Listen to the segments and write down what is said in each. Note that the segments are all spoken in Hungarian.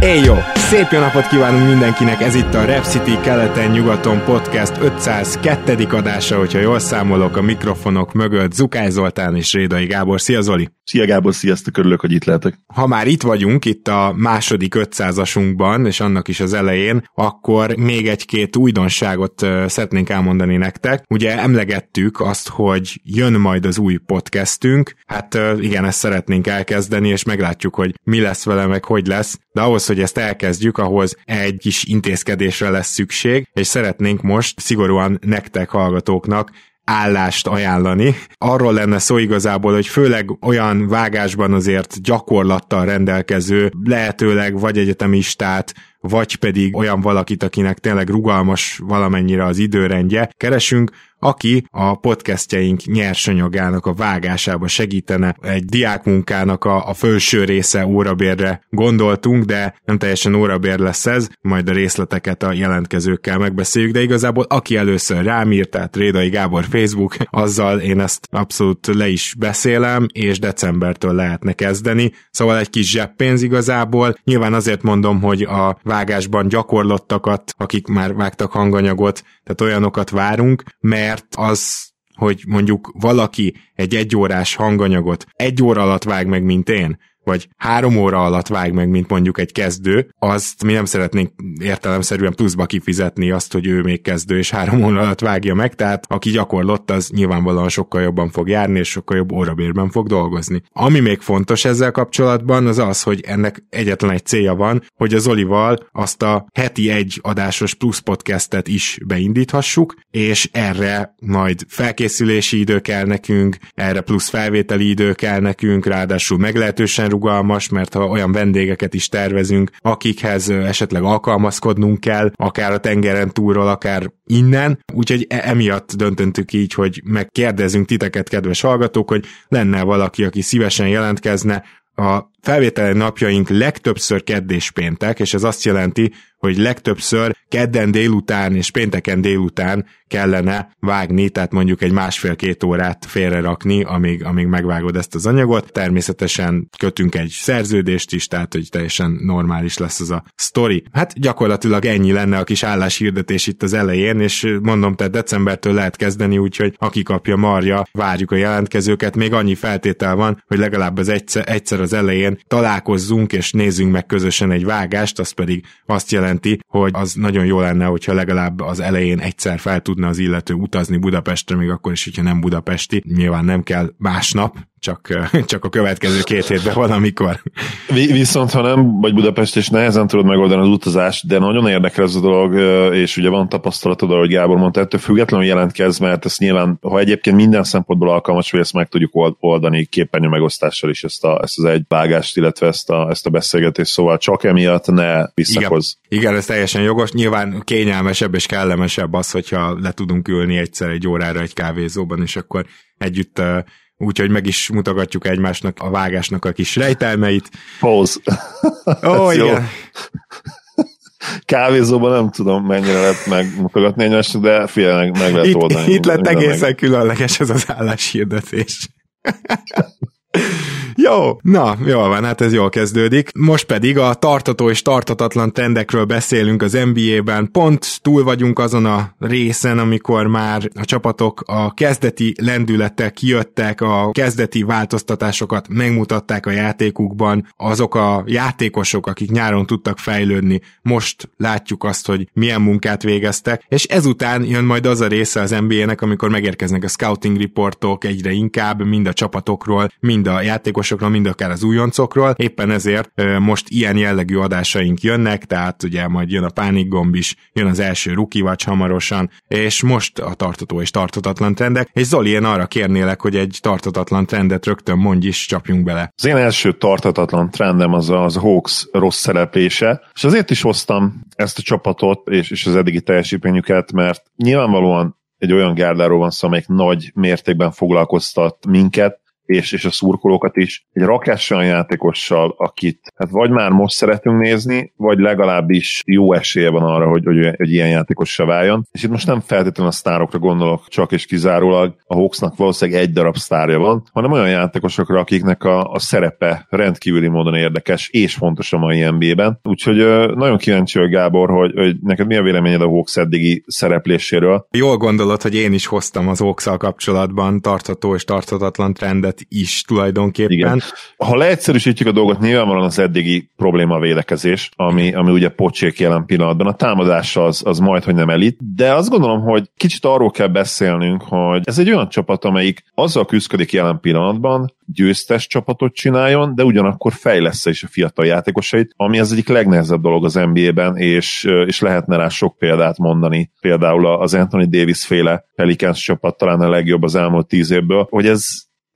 Éj jó! Szép jó napot kívánunk mindenkinek, ez itt a Rep City keleten-nyugaton podcast 502. adása, hogyha jól számolok a mikrofonok mögött Zukály Zoltán és Rédai Gábor. Szia Zoli! Szia Gábor, sziasztok, örülök, hogy itt lehetek. Ha már itt vagyunk, itt a második 500-asunkban, és annak is az elején, akkor még egy-két újdonságot szeretnénk elmondani nektek. Ugye emlegettük azt, hogy jön majd az új podcastünk, hát igen, ezt szeretnénk elkezdeni, és meglátjuk, hogy mi lesz vele, meg hogy lesz, de ahhoz, hogy ezt elkezdjük, ahhoz egy kis intézkedésre lesz szükség, és szeretnénk most szigorúan nektek hallgatóknak állást ajánlani. Arról lenne szó igazából, hogy főleg olyan vágásban azért gyakorlattal rendelkező, lehetőleg vagy egyetemistát, vagy pedig olyan valakit, akinek tényleg rugalmas valamennyire az időrendje. Keresünk, aki a podcastjaink nyersanyagának a vágásába segítene. Egy diákmunkának a, a felső része órabérre gondoltunk, de nem teljesen órabér lesz ez, majd a részleteket a jelentkezőkkel megbeszéljük, de igazából aki először rám írt, tehát Rédai Gábor Facebook, azzal én ezt abszolút le is beszélem, és decembertől lehetne kezdeni, szóval egy kis zseppénz igazából. Nyilván azért mondom, hogy a vágásban gyakorlottakat, akik már vágtak hanganyagot, tehát olyanokat várunk, mert az hogy mondjuk valaki egy egyórás hanganyagot egy óra alatt vág meg, mint én, vagy három óra alatt vág meg, mint mondjuk egy kezdő, azt mi nem szeretnénk értelemszerűen pluszba kifizetni azt, hogy ő még kezdő és három óra alatt vágja meg, tehát aki gyakorlott, az nyilvánvalóan sokkal jobban fog járni, és sokkal jobb órabérben fog dolgozni. Ami még fontos ezzel kapcsolatban, az az, hogy ennek egyetlen egy célja van, hogy az Olival azt a heti egy adásos plusz podcastet is beindíthassuk, és erre majd felkészülési idő kell nekünk, erre plusz felvételi idő kell nekünk, ráadásul meglehetősen rugalmas, mert ha olyan vendégeket is tervezünk, akikhez esetleg alkalmazkodnunk kell, akár a tengeren túlról, akár innen, úgyhogy e- emiatt döntöttük így, hogy megkérdezünk titeket, kedves hallgatók, hogy lenne valaki, aki szívesen jelentkezne, a felvételi napjaink legtöbbször keddés péntek, és ez azt jelenti, hogy legtöbbször kedden délután és pénteken délután kellene vágni, tehát mondjuk egy másfél-két órát félrerakni, amíg, amíg megvágod ezt az anyagot. Természetesen kötünk egy szerződést is, tehát hogy teljesen normális lesz az a sztori. Hát gyakorlatilag ennyi lenne a kis álláshirdetés itt az elején, és mondom, tehát decembertől lehet kezdeni, úgyhogy aki kapja marja, várjuk a jelentkezőket. Még annyi feltétel van, hogy legalább az egyszer, egyszer az elején találkozzunk és nézzünk meg közösen egy vágást, az pedig azt jelenti, hogy az nagyon jó lenne, hogyha legalább az elején egyszer fel tudna az illető utazni Budapestre, még akkor is, hogyha nem budapesti. Nyilván nem kell másnap, csak, csak a következő két hétben valamikor. Viszont ha nem vagy Budapest, és nehezen tudod megoldani az utazást, de nagyon érdekel ez a dolog, és ugye van tapasztalatod, ahogy Gábor mondta, ettől függetlenül jelentkez, mert ezt nyilván, ha egyébként minden szempontból alkalmas, hogy ezt meg tudjuk oldani képernyő megosztással is ezt, a, ezt az egy vágást, illetve ezt a, ezt a beszélgetést, szóval csak emiatt ne visszakozz. Igen, igen, ez teljesen jogos. Nyilván kényelmesebb és kellemesebb az, hogyha le tudunk ülni egyszer egy órára egy kávézóban, és akkor együtt úgyhogy meg is mutogatjuk egymásnak a vágásnak a kis rejtelmeit. Pause. Ó, oh, igen. Kávézóban nem tudom, mennyire lehet megmutogatni egymásnak, de fél meg, meg lehet oldani. Itt, itt lett egészen meg. különleges ez az álláshirdetés. Jó, na, jól van, hát ez jól kezdődik. Most pedig a tartató és tartatatlan trendekről beszélünk az NBA-ben. Pont túl vagyunk azon a részen, amikor már a csapatok a kezdeti lendülettel kijöttek, a kezdeti változtatásokat megmutatták a játékukban. Azok a játékosok, akik nyáron tudtak fejlődni, most látjuk azt, hogy milyen munkát végeztek, és ezután jön majd az a része az NBA-nek, amikor megérkeznek a scouting reportok egyre inkább, mind a csapatokról, mind a játékosok játékosokról, mind akár az újoncokról. Éppen ezért most ilyen jellegű adásaink jönnek, tehát ugye majd jön a Panic gomb is, jön az első Watch hamarosan, és most a tartató és tartatatlan trendek, és Zoli, én arra kérnélek, hogy egy tartatatlan trendet rögtön mondj is, csapjunk bele. Az én első tartatatlan trendem az az Hawks rossz szereplése, és azért is hoztam ezt a csapatot és, és az eddigi teljesítményüket, mert nyilvánvalóan egy olyan gárdáról van szó, amelyik nagy mértékben foglalkoztat minket, és, és a szurkolókat is egy rakás olyan játékossal, akit hát vagy már most szeretünk nézni, vagy legalábbis jó esélye van arra, hogy, hogy, hogy ilyen játékossá váljon. És itt most nem feltétlenül a sztárokra gondolok, csak és kizárólag a Hawksnak valószínűleg egy darab sztárja van, hanem olyan játékosokra, akiknek a, a szerepe rendkívüli módon érdekes és fontos a mai NBA-ben. Úgyhogy nagyon kíváncsi vagy Gábor, hogy, hogy neked mi a véleményed a Hawks eddigi szerepléséről. Jól gondolod, hogy én is hoztam az hawks kapcsolatban tartható és tarthatatlan trendet terület is tulajdonképpen. Igen. Ha leegyszerűsítjük a dolgot, nyilvánvalóan az eddigi probléma a védekezés, ami, ami ugye pocsék jelen pillanatban. A támadás az, az majd, hogy nem elit, de azt gondolom, hogy kicsit arról kell beszélnünk, hogy ez egy olyan csapat, amelyik azzal küzdik jelen pillanatban, győztes csapatot csináljon, de ugyanakkor fejlesz is a fiatal játékosait, ami az egyik legnehezebb dolog az NBA-ben, és, és lehetne rá sok példát mondani. Például az Anthony Davis féle Pelicans csapat talán a legjobb az elmúlt tíz évből, hogy ez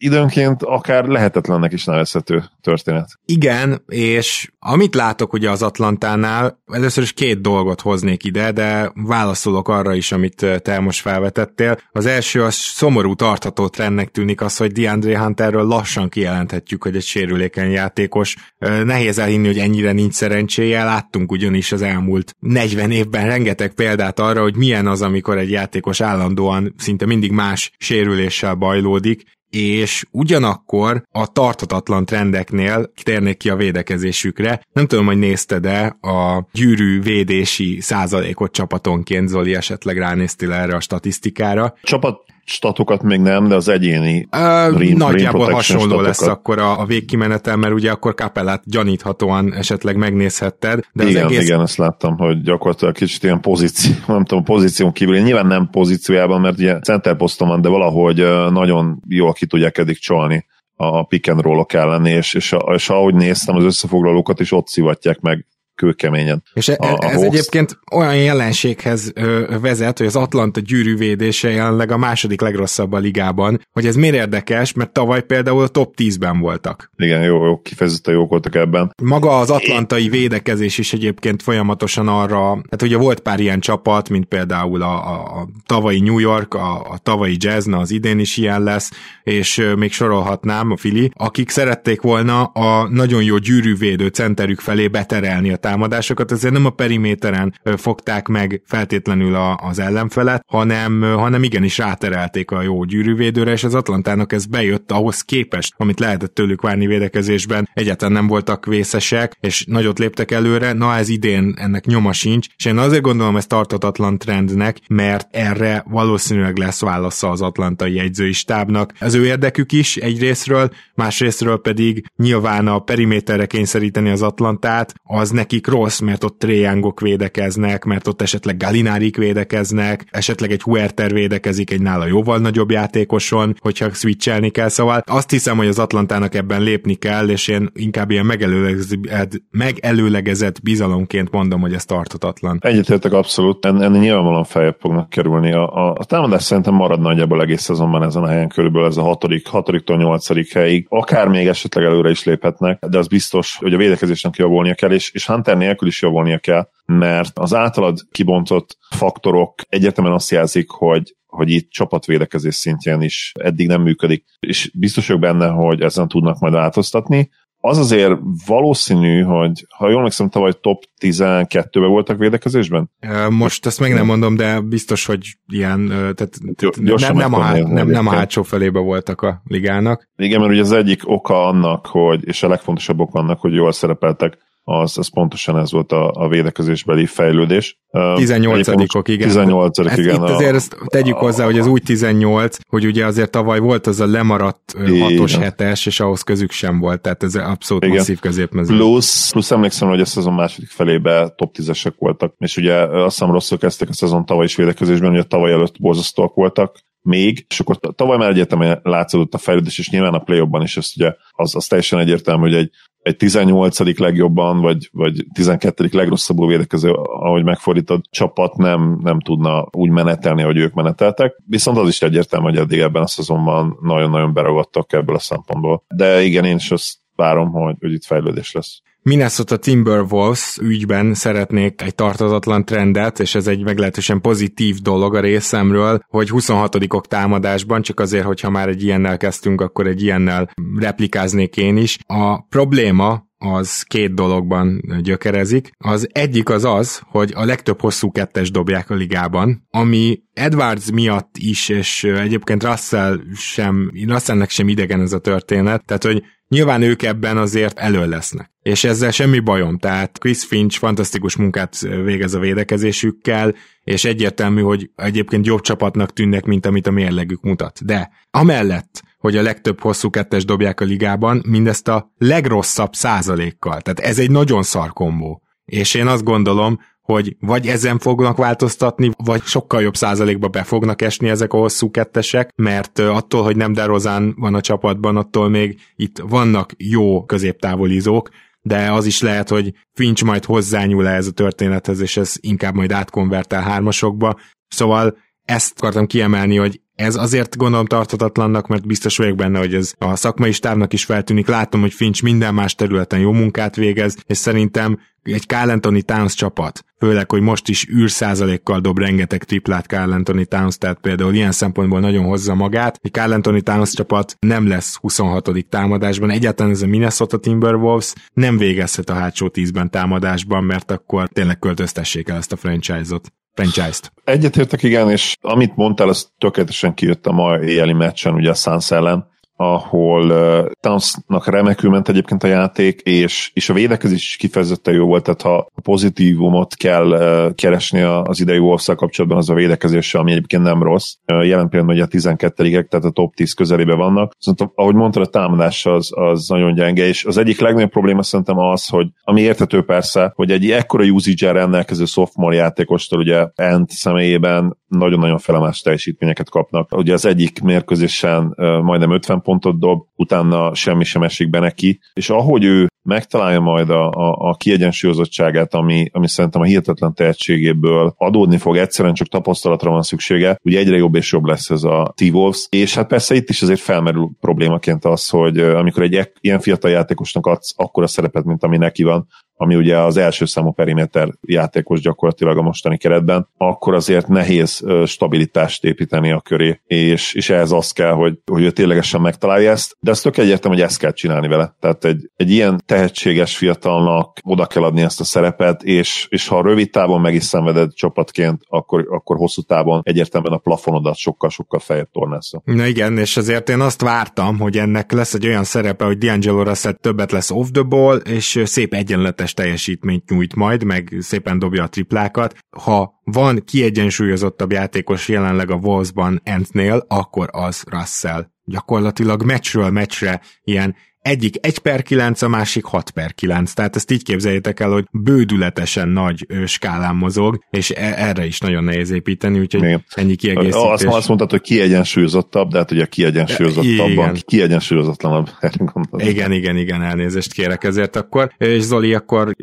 időnként akár lehetetlennek is nevezhető történet. Igen, és amit látok ugye az Atlantánál, először is két dolgot hoznék ide, de válaszolok arra is, amit te most felvetettél. Az első, az szomorú tartható trendnek tűnik az, hogy DeAndre Hunterről lassan kijelenthetjük, hogy egy sérülékeny játékos. Nehéz elhinni, hogy ennyire nincs szerencséje, láttunk ugyanis az elmúlt 40 évben rengeteg példát arra, hogy milyen az, amikor egy játékos állandóan szinte mindig más sérüléssel bajlódik, és ugyanakkor a tartatatlan trendeknél térnék ki a védekezésükre. Nem tudom, hogy nézted-e a gyűrű védési százalékot csapatonként, Zoli, esetleg ránéztél erre a statisztikára. Csapat statokat még nem, de az egyéni uh, rim, Nagyjából rim hasonló statokat. lesz akkor a, a végkimenetel, mert ugye akkor Kapellát gyaníthatóan esetleg megnézhetted. De igen, az egész... igen, ezt láttam, hogy gyakorlatilag kicsit ilyen pozíció, nem tudom, pozíción kívül, nyilván nem pozíciójában, mert ugye center poszton van, de valahogy nagyon jól ki tudják eddig csalni a pick and roll-ok ellen, és, és, és ahogy néztem az összefoglalókat is ott szivatják meg kőkeményen. És e- a, a ez Hawks... egyébként olyan jelenséghez ö, vezet, hogy az Atlanta gyűrűvédése jelenleg a második legrosszabb a ligában, hogy ez miért érdekes, mert tavaly például a top 10-ben voltak. Igen, jó, jó kifejezetten jók voltak ebben. Maga az atlantai védekezés is egyébként folyamatosan arra, hát ugye volt pár ilyen csapat, mint például a, a, a tavalyi New York, a, a tavalyi Jazz, na az idén is ilyen lesz, és még sorolhatnám a Fili, akik szerették volna a nagyon jó gyűrűvédő centerük felé beterelni a támadásokat, ezért nem a periméteren fogták meg feltétlenül a, az ellenfelet, hanem, hanem igenis ráterelték a jó gyűrűvédőre, és az Atlantának ez bejött ahhoz képest, amit lehetett tőlük várni védekezésben. Egyáltalán nem voltak vészesek, és nagyot léptek előre, na ez idén ennek nyoma sincs, és én azért gondolom ez tartatatlan trendnek, mert erre valószínűleg lesz válasza az atlantai egyzői stábnak. Az ő érdekük is egyrésztről, másrésztről pedig nyilván a periméterre kényszeríteni az Atlantát, az neki nekik rossz, mert ott tréjángok védekeznek, mert ott esetleg Galinárik védekeznek, esetleg egy Huerter védekezik egy nála jóval nagyobb játékoson, hogyha switchelni kell, szóval azt hiszem, hogy az Atlantának ebben lépni kell, és én inkább ilyen megelőlegezett, megelőlegezett bizalomként mondom, hogy ez tartatatlan. Egyetértek abszolút, en, ennél nyilvánvalóan feljebb fognak kerülni. A, a, a támadás szerintem marad nagyjából egész szezonban ezen a helyen, körülbelül ez a hatodik, hatodiktól nyolcadik helyig. Akár még esetleg előre is léphetnek, de az biztos, hogy a védekezésnek javulnia kell, és, és Hunter nélkül is javulnia kell, mert az általad kibontott faktorok egyetemen azt jelzik, hogy hogy itt csapatvédekezés szintjén is eddig nem működik, és biztos vagyok benne, hogy ezen tudnak majd változtatni. Az azért valószínű, hogy ha jól megszem, tavaly top 12-ben voltak védekezésben? Most ezt meg nem mondom, de biztos, hogy ilyen, tehát nem, nem, a, hát, nem, nem a hátsó felébe voltak a ligának. Igen, mert ugye az egyik oka annak, hogy, és a legfontosabb oka annak, hogy jól szerepeltek az, az pontosan ez volt a, a védekezésbeli fejlődés. 18-ok, igen. 18 hát igen. Itt azért ezt tegyük hozzá, hogy az új 18, hogy ugye azért tavaly volt az a lemaradt 6-os, 7-es, és ahhoz közük sem volt, tehát ez abszolút igen. masszív középmező. Plusz, plusz emlékszem, hogy a szezon második felébe top 10-esek voltak, és ugye azt hiszem rosszul kezdtek a szezon tavaly is védekezésben, ugye tavaly előtt borzasztóak voltak, még, és akkor tavaly már egyetemen látszódott a fejlődés, és nyilván a play is ezt ugye az, az teljesen egyértelmű, hogy egy, egy 18. legjobban, vagy, vagy 12. legrosszabbul védekező, ahogy megfordítod, csapat nem, nem tudna úgy menetelni, hogy ők meneteltek. Viszont az is egyértelmű, hogy eddig ebben a szezonban nagyon-nagyon beragadtak ebből a szempontból. De igen, én is azt várom, hogy, hogy itt fejlődés lesz. Minnesota Timberwolves ügyben szeretnék egy tartozatlan trendet, és ez egy meglehetősen pozitív dolog a részemről, hogy 26 támadásban, csak azért, hogyha már egy ilyennel kezdtünk, akkor egy ilyennel replikáznék én is. A probléma az két dologban gyökerezik. Az egyik az az, hogy a legtöbb hosszú kettes dobják a ligában, ami Edwards miatt is, és egyébként Russell sem, Russellnek sem idegen ez a történet, tehát hogy Nyilván ők ebben azért elő lesznek. És ezzel semmi bajom, tehát Chris Finch fantasztikus munkát végez a védekezésükkel, és egyértelmű, hogy egyébként jobb csapatnak tűnnek, mint amit a mérlegük mutat. De amellett, hogy a legtöbb hosszú kettes dobják a ligában, mindezt a legrosszabb százalékkal. Tehát ez egy nagyon szar kombó. És én azt gondolom, hogy vagy ezen fognak változtatni, vagy sokkal jobb százalékba be fognak esni ezek a hosszú kettesek, mert attól, hogy nem Derozán van a csapatban, attól még itt vannak jó középtávolizók, de az is lehet, hogy Finch majd hozzányúl ez a történethez, és ez inkább majd átkonvertál hármasokba. Szóval ezt akartam kiemelni, hogy ez azért gondolom tarthatatlannak, mert biztos vagyok benne, hogy ez a szakmai stábnak is feltűnik. Látom, hogy Finch minden más területen jó munkát végez, és szerintem egy Carl Anthony Towns csapat, főleg, hogy most is űrszázalékkal dob rengeteg triplát Carl Anthony Towns, tehát például ilyen szempontból nagyon hozza magát. Egy Carl Anthony Towns csapat nem lesz 26. támadásban, egyáltalán ez a Minnesota Timberwolves nem végezhet a hátsó tízben támadásban, mert akkor tényleg költöztessék el ezt a franchise-ot franchise-t. Egyetértek, igen, és amit mondtál, az tökéletesen kijött a ma éjjeli meccsen, ugye a Suns ellen, ahol uh, Townsnak remekül ment egyébként a játék, és, és a védekezés is kifejezetten jó volt, tehát ha pozitívumot kell uh, keresni az idei wolves kapcsolatban, az a védekezés, ami egyébként nem rossz. Uh, jelen pillanatban ugye a 12 tehát a top 10 közelébe vannak. Viszont ahogy mondtad, a támadás az, az nagyon gyenge, és az egyik legnagyobb probléma szerintem az, hogy ami értető persze, hogy egy ekkora usage rendelkező sophomore játékostól ugye Ant személyében nagyon-nagyon felemás teljesítményeket kapnak. Ugye az egyik mérkőzésen majdnem 50 pontot dob, utána semmi sem esik be neki, és ahogy ő megtalálja majd a, a, a kiegyensúlyozottságát, ami, ami szerintem a hihetetlen tehetségéből adódni fog, egyszerűen csak tapasztalatra van szüksége, ugye egyre jobb és jobb lesz ez a T-Wolves, és hát persze itt is azért felmerül problémaként az, hogy amikor egy ilyen fiatal játékosnak adsz akkora szerepet, mint ami neki van, ami ugye az első számú periméter játékos gyakorlatilag a mostani keretben, akkor azért nehéz stabilitást építeni a köré, és, és ehhez az kell, hogy, hogy ő ténylegesen megtalálja ezt, de ezt tök egyértelmű, hogy ezt kell csinálni vele. Tehát egy, egy ilyen tehetséges fiatalnak oda kell adni ezt a szerepet, és, és ha rövid távon meg is szenveded csapatként, akkor, akkor hosszú távon egyértelműen a plafonodat sokkal-sokkal feljebb tornásza. Na igen, és azért én azt vártam, hogy ennek lesz egy olyan szerepe, hogy D'Angelo Russell többet lesz off the ball, és szép egyenletes teljesítményt nyújt majd, meg szépen dobja a triplákat. Ha van kiegyensúlyozottabb játékos jelenleg a Wolvesban Entnél, akkor az Russell. Gyakorlatilag meccsről meccsre ilyen egyik 1 per 9, a másik 6 per 9. Tehát ezt így képzeljétek el, hogy bődületesen nagy skálán mozog, és e- erre is nagyon nehéz építeni, úgyhogy Igen. ennyi kiegészítés. Azt, azt mondtad, hogy kiegyensúlyozottabb, de hát ugye kiegyensúlyozottabban, kiegyensúlyozatlanabb. Igen, igen, igen, elnézést kérek ezért akkor. És Zoli, akkor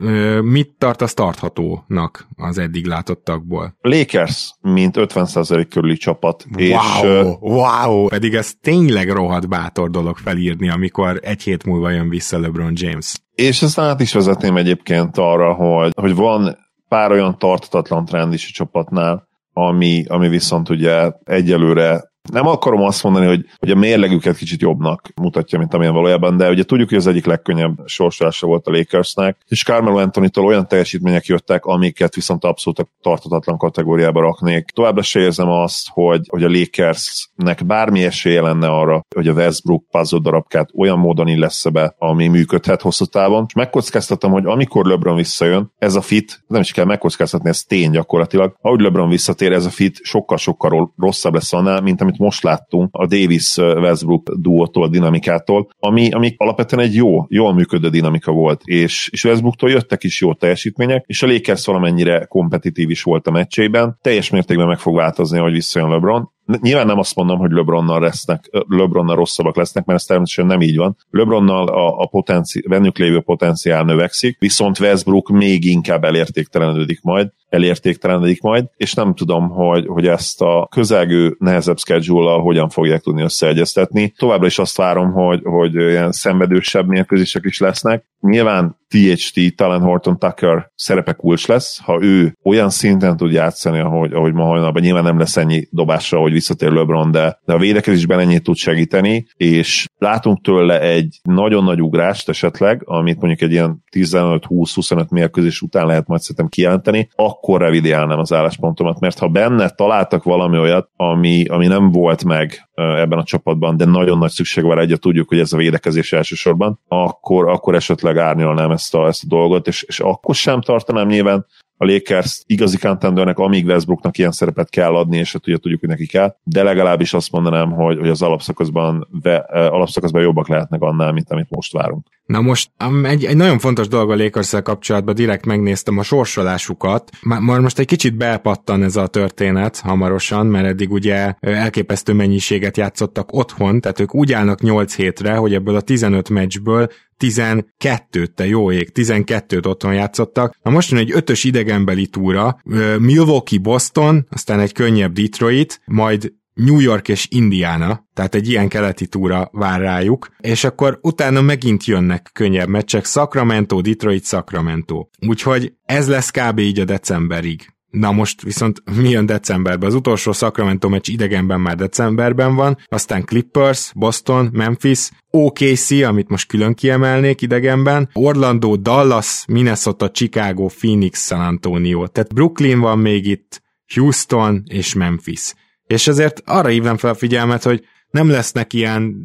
mit tartasz tarthatónak az eddig látottakból? Lakers, mint 50% körüli csapat. Wow, és, wow, pedig ez tényleg rohadt bátor dolog felírni, amikor egy hét múlva jön vissza LeBron James. És ezt át is vezetném egyébként arra, hogy, hogy van pár olyan tartatatlan trend is a csapatnál, ami, ami viszont ugye egyelőre nem akarom azt mondani, hogy, hogy a mérlegüket kicsit jobbnak mutatja, mint amilyen valójában, de ugye tudjuk, hogy az egyik legkönnyebb sorsolása volt a Lakersnek, és Carmelo Anthony-tól olyan teljesítmények jöttek, amiket viszont abszolút tartatatlan kategóriába raknék. Továbbra se érzem azt, hogy, hogy a Lakersnek bármi esélye lenne arra, hogy a Westbrook puzzle darabkát olyan módon illesz be, ami működhet hosszú távon. És megkockáztatom, hogy amikor LeBron visszajön, ez a fit, nem is kell megkockáztatni, ez tény gyakorlatilag. Ahogy LeBron visszatér, ez a fit sokkal-sokkal rosszabb lesz annál, mint amit most láttunk a Davis-Westbrook duótól, a dinamikától, ami, ami alapvetően egy jó, jól működő dinamika volt, és, és Westbrooktól jöttek is jó teljesítmények, és a Lakers valamennyire kompetitív is volt a meccsében, teljes mértékben meg fog változni, hogy visszajön LeBron, Nyilván nem azt mondom, hogy LeBronnal, lesznek, LeBronnal rosszabbak lesznek, mert ez természetesen nem így van. LeBronnal a, a potenci, bennük lévő potenciál növekszik, viszont Westbrook még inkább elértéktelenődik majd, elértéktelenedik majd, és nem tudom, hogy, hogy ezt a közelgő, nehezebb schedule hogyan fogják tudni összeegyeztetni. Továbbra is azt várom, hogy, hogy ilyen szenvedősebb mérkőzések is lesznek. Nyilván THT, Talent Horton Tucker szerepe kulcs lesz, ha ő olyan szinten tud játszani, ahogy, ahogy ma hajnalban nyilván nem lesz ennyi dobásra, hogy visszatér LeBron, de, de a védekezésben ennyit tud segíteni, és látunk tőle egy nagyon nagy ugrást esetleg, amit mondjuk egy ilyen 15-20-25 mérkőzés után lehet majd szerintem kijelenteni, akkor revidiálnám az álláspontomat, mert ha benne találtak valami olyat, ami, ami nem volt meg ebben a csapatban, de nagyon nagy szükség van egyet tudjuk, hogy ez a védekezés elsősorban, akkor, akkor esetleg árnyalnám ezt a, ezt a dolgot, és, és akkor sem tartanám nyilván a Lakers igazi contendernek, amíg Westbrooknak ilyen szerepet kell adni, és hát ugye tudjuk, hogy neki kell, de legalábbis azt mondanám, hogy, hogy az alapszakaszban, ve, alapszakaszban jobbak lehetnek annál, mint amit most várunk. Na most egy, egy nagyon fontos dolog a lakers kapcsolatban, direkt megnéztem a sorsolásukat. Már most egy kicsit belpattan ez a történet hamarosan, mert eddig ugye elképesztő mennyiséget játszottak otthon, tehát ők úgy állnak 8 hétre, hogy ebből a 15 meccsből 12-t, te jó ég, 12-t otthon játszottak. Na most jön egy ötös idegenbeli túra, Milwaukee, Boston, aztán egy könnyebb Detroit, majd New York és Indiana, tehát egy ilyen keleti túra vár rájuk, és akkor utána megint jönnek könnyebb meccsek, Sacramento, Detroit, Sacramento. Úgyhogy ez lesz kb. így a decemberig. Na most viszont mi jön decemberben? Az utolsó Sacramento meccs idegenben már decemberben van, aztán Clippers, Boston, Memphis, OKC, amit most külön kiemelnék idegenben, Orlando, Dallas, Minnesota, Chicago, Phoenix, San Antonio. Tehát Brooklyn van még itt, Houston és Memphis. És ezért arra hívnám fel a figyelmet, hogy nem lesznek ilyen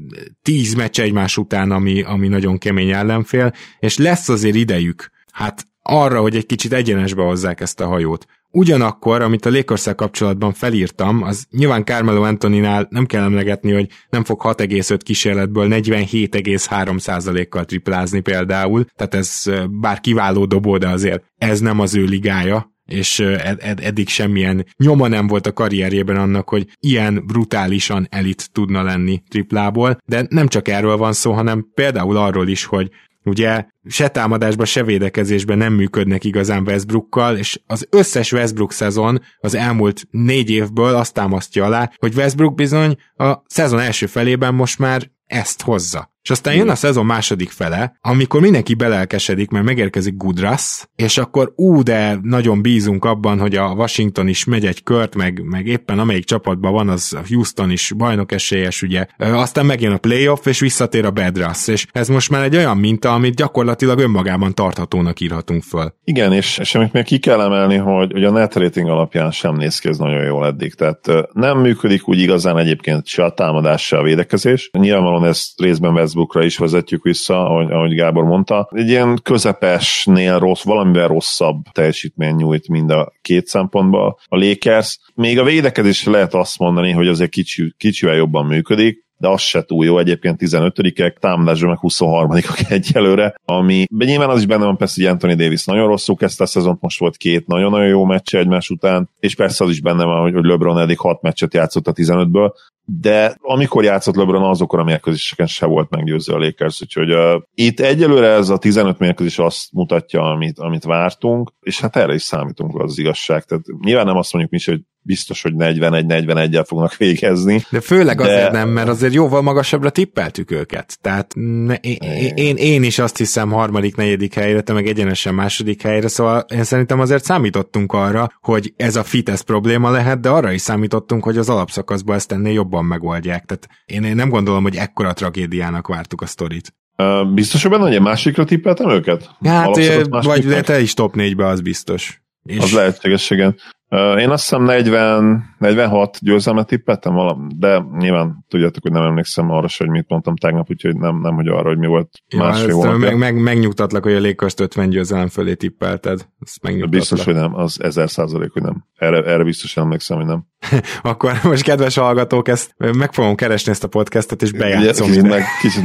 tíz meccs egymás után, ami, ami nagyon kemény ellenfél, és lesz azért idejük, hát arra, hogy egy kicsit egyenesbe hozzák ezt a hajót. Ugyanakkor, amit a lakers kapcsolatban felírtam, az nyilván Carmelo Antoninál nem kell emlegetni, hogy nem fog 6,5 kísérletből 47,3%-kal triplázni például, tehát ez bár kiváló dobó, de azért ez nem az ő ligája, és ed- ed- eddig semmilyen nyoma nem volt a karrierjében annak, hogy ilyen brutálisan elit tudna lenni triplából, de nem csak erről van szó, hanem például arról is, hogy ugye se támadásban, se védekezésben nem működnek igazán Westbrookkal, és az összes Westbrook szezon az elmúlt négy évből azt támasztja alá, hogy Westbrook bizony a szezon első felében most már ezt hozza. És aztán jön a szezon második fele, amikor mindenki belelkesedik, mert megérkezik Gudras, és akkor ú, de nagyon bízunk abban, hogy a Washington is megy egy kört, meg, meg éppen amelyik csapatban van, az Houston is bajnok esélyes, ugye. Aztán megjön a playoff, és visszatér a Bedras, és ez most már egy olyan minta, amit gyakorlatilag önmagában tarthatónak írhatunk föl. Igen, és, és amit még ki kell emelni, hogy, hogy a net rating alapján sem néz ki ez nagyon jól eddig. Tehát nem működik úgy igazán egyébként se a támadás, se a védekezés. Nyilvánvalóan ez részben vesz Westbrookra is vezetjük vissza, ahogy, ahogy Gábor mondta. Egy ilyen közepesnél rossz, valamivel rosszabb teljesítmény nyújt mind a két szempontból a Lakers. Még a védekezésre lehet azt mondani, hogy azért kicsi, kicsivel jobban működik, de az se túl jó, egyébként 15-ek, támadásban meg 23-ak egyelőre, ami de nyilván az is benne van persze, hogy Anthony Davis nagyon rosszul kezdte a szezont, most volt két nagyon-nagyon jó meccse egymás után, és persze az is benne van, hogy LeBron eddig 6 meccset játszott a 15-ből, de amikor játszott LeBron, azokon a mérkőzéseken se volt meggyőző a Lakers, úgyhogy uh, itt egyelőre ez a 15 mérkőzés azt mutatja, amit, amit vártunk, és hát erre is számítunk az, az igazság. Tehát nyilván nem azt mondjuk mi hogy biztos, hogy 41-41-el fognak végezni. De főleg de... azért nem, mert azért jóval magasabbra tippeltük őket. Tehát ne, én, én, én is azt hiszem harmadik, negyedik helyre, te meg egyenesen második helyre, szóval én szerintem azért számítottunk arra, hogy ez a fitness probléma lehet, de arra is számítottunk, hogy az alapszakaszban ezt ennél jobban megoldják. Tehát én, én nem gondolom, hogy ekkora tragédiának vártuk a sztorit. Uh, biztos, hogy benne, hogy másikra tippeltem őket? Hát, vagy te is top 4-be, az biztos. És... Az lehetséges, igen. Én azt hiszem 40, 46 győzelmet tippeltem, de nyilván tudjátok, hogy nem emlékszem arra hogy mit mondtam tegnap, úgyhogy nem, nem hogy arra, hogy mi volt ja, másfél volt. Meg, meg, megnyugtatlak, hogy a Lakers 50 győzelem fölé tippelted. Ezt biztos, hogy nem, az 1000 százalék, hogy nem. Erre, erre biztos emlékszem, hogy nem. Akkor most kedves hallgatók, ezt meg fogom keresni ezt a podcastet, és bejátszom. Kicsit, meg, kicsit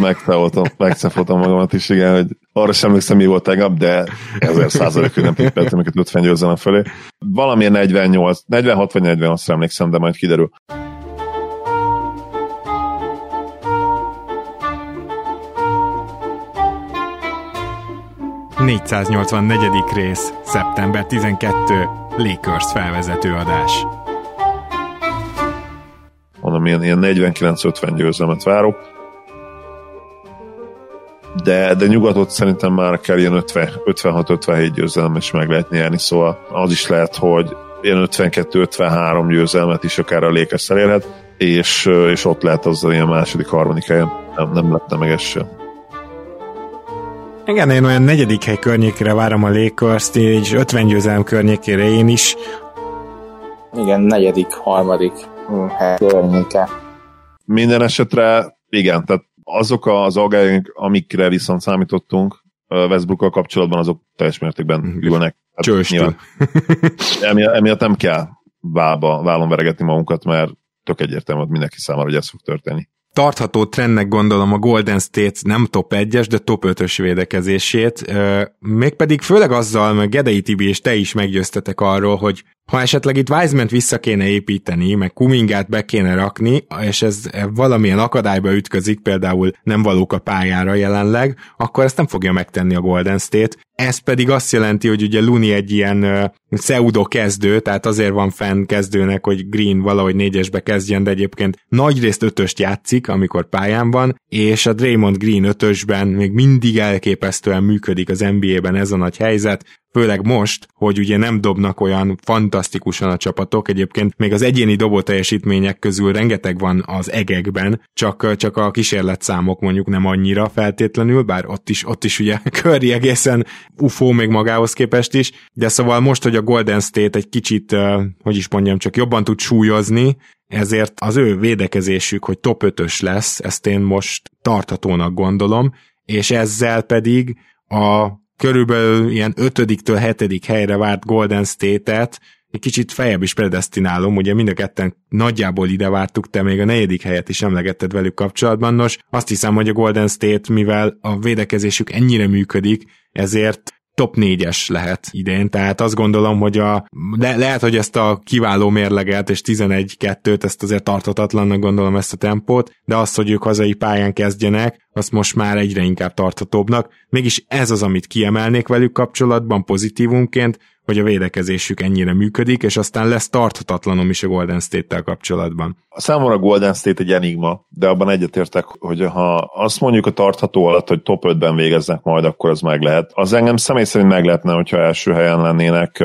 megcefoltam magamat is, igen, hogy arra sem emlékszem, mi volt tegnap, de 1000 százalék, hogy nem tippeltem őket 50 győzelem fölé. Valamilyen 48, 46 vagy 48 emlékszem, de majd kiderül. ...484. rész, szeptember 12. Lakers felvezető adás. Mondom, ilyen, ilyen 49-50 győzelmet várok. De, de nyugatot szerintem már kell ilyen 56-57 győzelem is meg lehet nyerni, szóval az is lehet, hogy ilyen 52-53 győzelmet is akár a Lakers elérhet, és, és ott lehet azzal ilyen második, harmadik helyen. Nem, nem lett meg ez sem. Igen, én olyan negyedik hely környékére várom a Lakers-t, és 50 győzelem környékére én is. Igen, negyedik, harmadik környéke. Minden esetre igen, tehát azok az aggályok, amikre viszont számítottunk Westbrookkal kapcsolatban, azok teljes mértékben mhm. ülnek. Hát emiatt, emiatt nem kell válba, vállon veregetni magunkat, mert tök egyértelmű mindenki számára, hogy ez fog történni tartható trendnek gondolom a Golden State nem top 1-es, de top 5-ös védekezését. Mégpedig főleg azzal, meg Gedei Tibi és te is meggyőztetek arról, hogy ha esetleg itt Wiseman vissza kéne építeni, meg Kumingát be kéne rakni, és ez valamilyen akadályba ütközik, például nem valók a pályára jelenleg, akkor ezt nem fogja megtenni a Golden State. Ez pedig azt jelenti, hogy ugye Luni egy ilyen uh, pseudo kezdő, tehát azért van fenn kezdőnek, hogy Green valahogy négyesbe kezdjen, de egyébként nagyrészt ötöst játszik, amikor pályán van, és a Draymond Green ötösben még mindig elképesztően működik az NBA-ben ez a nagy helyzet, főleg most, hogy ugye nem dobnak olyan fantasztikusan a csapatok, egyébként még az egyéni dobó teljesítmények közül rengeteg van az egekben, csak, csak a kísérletszámok mondjuk nem annyira feltétlenül, bár ott is, ott is ugye Curry egészen ufó még magához képest is, de szóval most, hogy a Golden State egy kicsit, hogy is mondjam, csak jobban tud súlyozni, ezért az ő védekezésük, hogy top 5-ös lesz, ezt én most tarthatónak gondolom, és ezzel pedig a körülbelül ilyen ötödiktől hetedik helyre várt Golden State-et egy kicsit fejebb is predestinálom, ugye mind a ketten nagyjából ide vártuk, te még a negyedik helyet is emlegetted velük kapcsolatban. Nos, azt hiszem, hogy a Golden State, mivel a védekezésük ennyire működik, ezért top 4-es lehet idén, tehát azt gondolom, hogy a, le, lehet, hogy ezt a kiváló mérleget és 11-2-t, ezt azért tartatatlannak gondolom ezt a tempót, de azt, hogy ők hazai pályán kezdjenek, azt most már egyre inkább tarthatóbbnak. Mégis ez az, amit kiemelnék velük kapcsolatban pozitívumként, hogy a védekezésük ennyire működik, és aztán lesz tarthatatlanom is a Golden State-tel kapcsolatban. Számomra Golden State egy enigma, de abban egyetértek, hogy ha azt mondjuk a tartható alatt, hogy top 5-ben végeznek majd, akkor az meg lehet. Az engem személy szerint meg lehetne, hogyha első helyen lennének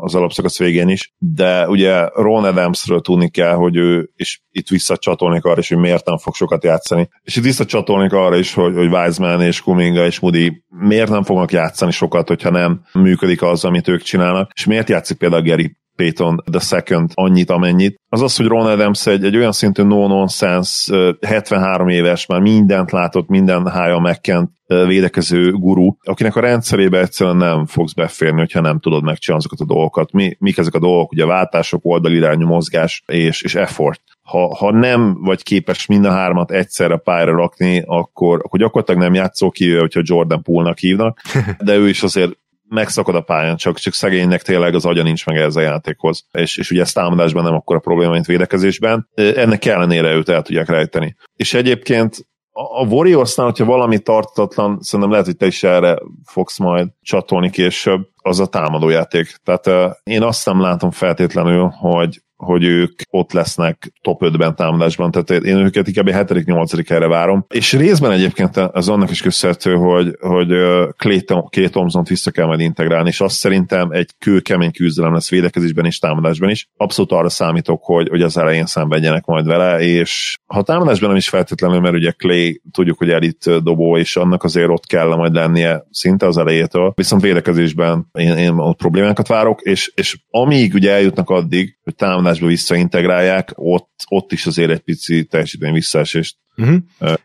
az alapszakasz végén is, de ugye Ron Adamsről tudni kell, hogy ő, és itt visszacsatolnék arra is, hogy miért nem fog sokat játszani. És itt visszacsatolnék arra is, hogy, hogy Wiseman és Kuminga és Moody miért nem fognak játszani sokat, hogyha nem működik az, amit ők csinálnak, és miért játszik például Gary Payton the second annyit, amennyit, az az, hogy Ron Adams egy, egy olyan szintű no-nonsense, 73 éves, már mindent látott, minden hája megkent védekező guru, akinek a rendszerébe egyszerűen nem fogsz beférni, hogyha nem tudod megcsinálni azokat a dolgokat. Mi, mik ezek a dolgok? Ugye váltások, oldalirányú mozgás és, és effort. Ha, ha nem vagy képes mind a hármat egyszerre pályára rakni, akkor, akkor gyakorlatilag nem játszol ki, hogyha Jordan Poolnak hívnak, de ő is azért megszakad a pályán, csak, csak szegénynek tényleg az agya nincs meg ez a játékhoz. És, és ugye ez támadásban nem akkor a probléma, mint védekezésben. Ennek ellenére őt el tudják rejteni. És egyébként a Warriorsnál, hogyha valami tartatlan, szerintem lehet, hogy te is erre fogsz majd csatolni később, az a támadójáték. Tehát uh, én azt nem látom feltétlenül, hogy hogy ők ott lesznek top 5-ben támadásban, tehát én őket inkább 7.-8. helyre várom. És részben egyébként az annak is köszönhető, hogy, hogy Clay, Clay thompson vissza kell majd integrálni, és azt szerintem egy kőkemény küzdelem lesz védekezésben és támadásban is. Abszolút arra számítok, hogy, hogy az elején szenvedjenek majd vele, és ha támadásban nem is feltétlenül, mert ugye Clay tudjuk, hogy elit dobó, és annak azért ott kell majd lennie szinte az elejétől, viszont védekezésben én, én ott problémákat várok, és, és amíg ugye eljutnak addig, hogy támadás támadásba visszaintegrálják, ott, ott is azért egy pici teljesítmény visszaesést uh-huh.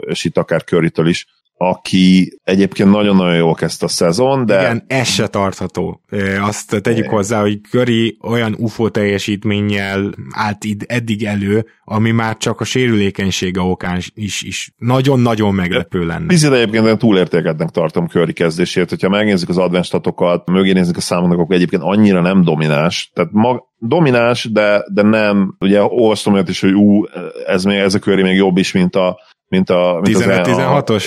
és itt akár curry is aki egyébként nagyon-nagyon jól kezdte a szezon, de... Igen, ez se tartható. Azt tegyük hozzá, hogy Curry olyan UFO teljesítménnyel állt eddig elő, ami már csak a sérülékenysége okán is, is nagyon-nagyon meglepő lenne. Picit egyébként túlértékednek tartom Curry kezdését, hogyha megnézzük az advanced statokat, mögé nézzük a számoknak, akkor egyébként annyira nem domináns, tehát mag, domináns, de, de nem, ugye olvastam olyat is, hogy ú, ez, még, ez a Curry még jobb is, mint a mint a... Mint 15-16-os?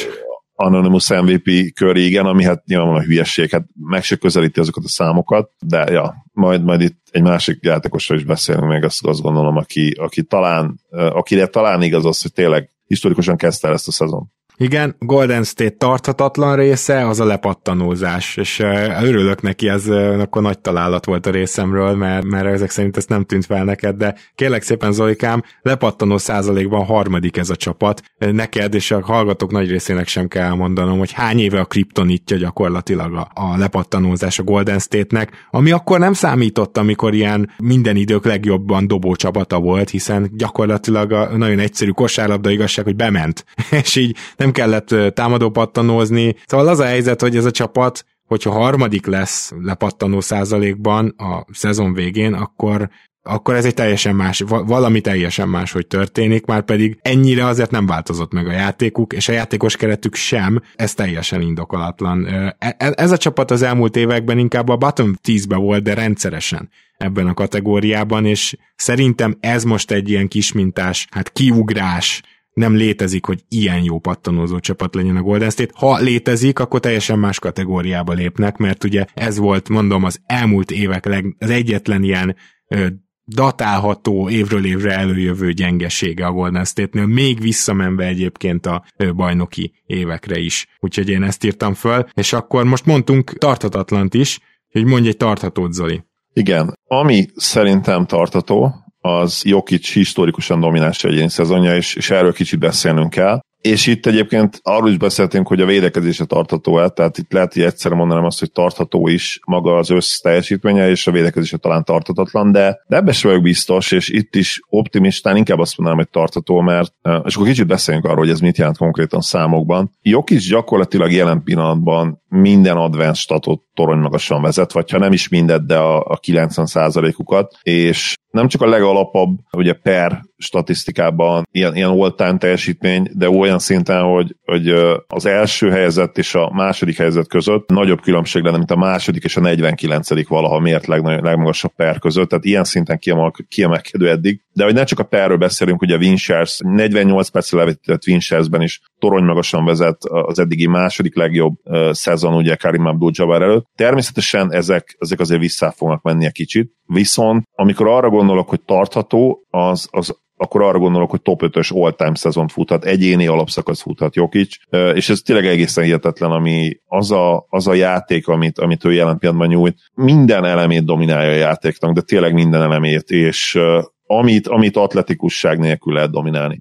Anonymous MVP kör, igen, ami hát nyilvánvalóan a hülyeség, hát meg se közelíti azokat a számokat, de ja, majd, majd itt egy másik játékosról is beszélünk még, azt, azt gondolom, aki, aki talán, akire talán igaz az, hogy tényleg historikusan kezdte el ezt a szezon. Igen, Golden State tarthatatlan része az a lepattanózás, és örülök neki, ez akkor nagy találat volt a részemről, mert, mert ezek szerint ez nem tűnt fel neked, de kérlek szépen Zolikám, lepattanó százalékban harmadik ez a csapat. Neked és a hallgatók nagy részének sem kell mondanom, hogy hány éve a kriptonitja gyakorlatilag a, a lepattanózás a Golden State-nek, ami akkor nem számított, amikor ilyen minden idők legjobban dobó csapata volt, hiszen gyakorlatilag a nagyon egyszerű kosárlabda igazság, hogy bement, és így nem kellett támadó pattanózni. Szóval az a helyzet, hogy ez a csapat, hogyha harmadik lesz lepattanó százalékban a szezon végén, akkor akkor ez egy teljesen más, valami teljesen más, hogy történik, már pedig ennyire azért nem változott meg a játékuk, és a játékos keretük sem, ez teljesen indokolatlan. E, e, ez a csapat az elmúlt években inkább a bottom 10-be volt, de rendszeresen ebben a kategóriában, és szerintem ez most egy ilyen kismintás, hát kiugrás, nem létezik, hogy ilyen jó pattanózó csapat legyen a Golden State. Ha létezik, akkor teljesen más kategóriába lépnek, mert ugye ez volt, mondom, az elmúlt évek leg, az egyetlen ilyen ö, datálható, évről évre előjövő gyengesége a Golden State-nél, még visszamenve egyébként a bajnoki évekre is. Úgyhogy én ezt írtam föl, és akkor most mondtunk tarthatatlant is, hogy mondj egy tarthatót, Zoli. Igen, ami szerintem tartató, az Jokic historikusan domináns egyéni szezonja, és, és erről kicsit beszélnünk kell. És itt egyébként arról is beszéltünk, hogy a védekezése tartható el, tehát itt lehet, hogy egyszerre mondanám azt, hogy tartható is maga az össz teljesítménye, és a védekezése talán tartatatlan, de, de ebbe sem vagyok biztos, és itt is optimistán inkább azt mondanám, hogy tartható, mert és akkor kicsit beszéljünk arról, hogy ez mit jelent konkrétan számokban. Jokic gyakorlatilag jelen pillanatban minden advanced statot torony magasan vezet, vagy ha nem is mindet, de a, a 90%-ukat, és nem csak a legalapabb, ugye per statisztikában ilyen, ilyen all-time teljesítmény, de olyan szinten, hogy, hogy az első helyzet és a második helyzet között nagyobb különbség lenne, mint a második és a 49. valaha mért legnagyobb, legmagasabb per között, tehát ilyen szinten kiemel, kiemelkedő eddig. De hogy ne csak a perről beszélünk, ugye Winchers 48 percre levetített Winchersben is torony magasan vezet az eddigi második legjobb uh, szezon ugye Karim Abdul-Jabbar előtt. Természetesen ezek, ezek azért vissza fognak menni egy kicsit, viszont amikor arra gondolok, hogy tartható, az, az akkor arra gondolok, hogy top 5-ös all-time szezont futhat, egyéni alapszakasz futhat Jokic, és ez tényleg egészen hihetetlen, ami az a, az a játék, amit, amit ő jelen pillanatban nyújt, minden elemét dominálja a játéknak, de tényleg minden elemét, és amit, amit atletikusság nélkül lehet dominálni.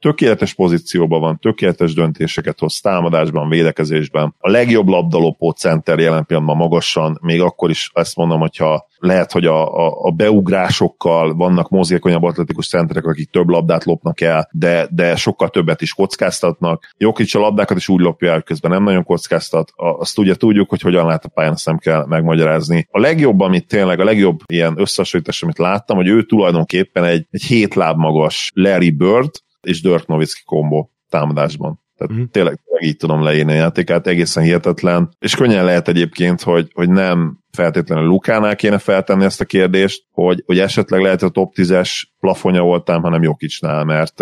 Tökéletes pozícióban van, tökéletes döntéseket hoz támadásban, védekezésben. A legjobb labdalopó center jelen pillanatban magasan, még akkor is ezt mondom, hogyha lehet, hogy a, a, a beugrásokkal vannak mozgékonyabb atletikus centerek, akik több labdát lopnak el, de, de sokkal többet is kockáztatnak. Jokic a labdákat is úgy lopja el, közben nem nagyon kockáztat. Azt ugye tudjuk, hogy hogyan lát a pályán, azt nem kell megmagyarázni. A legjobb, amit tényleg, a legjobb ilyen összehasonlítás, amit láttam, hogy ő tulajdonképpen egy, egy hét magas Larry Bird, és Dirk Nowitzki kombó támadásban. Tehát uh-huh. tényleg, tényleg így tudom leírni a játékát, egészen hihetetlen. És könnyen lehet egyébként, hogy, hogy nem feltétlenül Lukánál kéne feltenni ezt a kérdést, hogy, hogy esetleg lehet a top 10-es plafonja voltam, hanem Jokicsnál, mert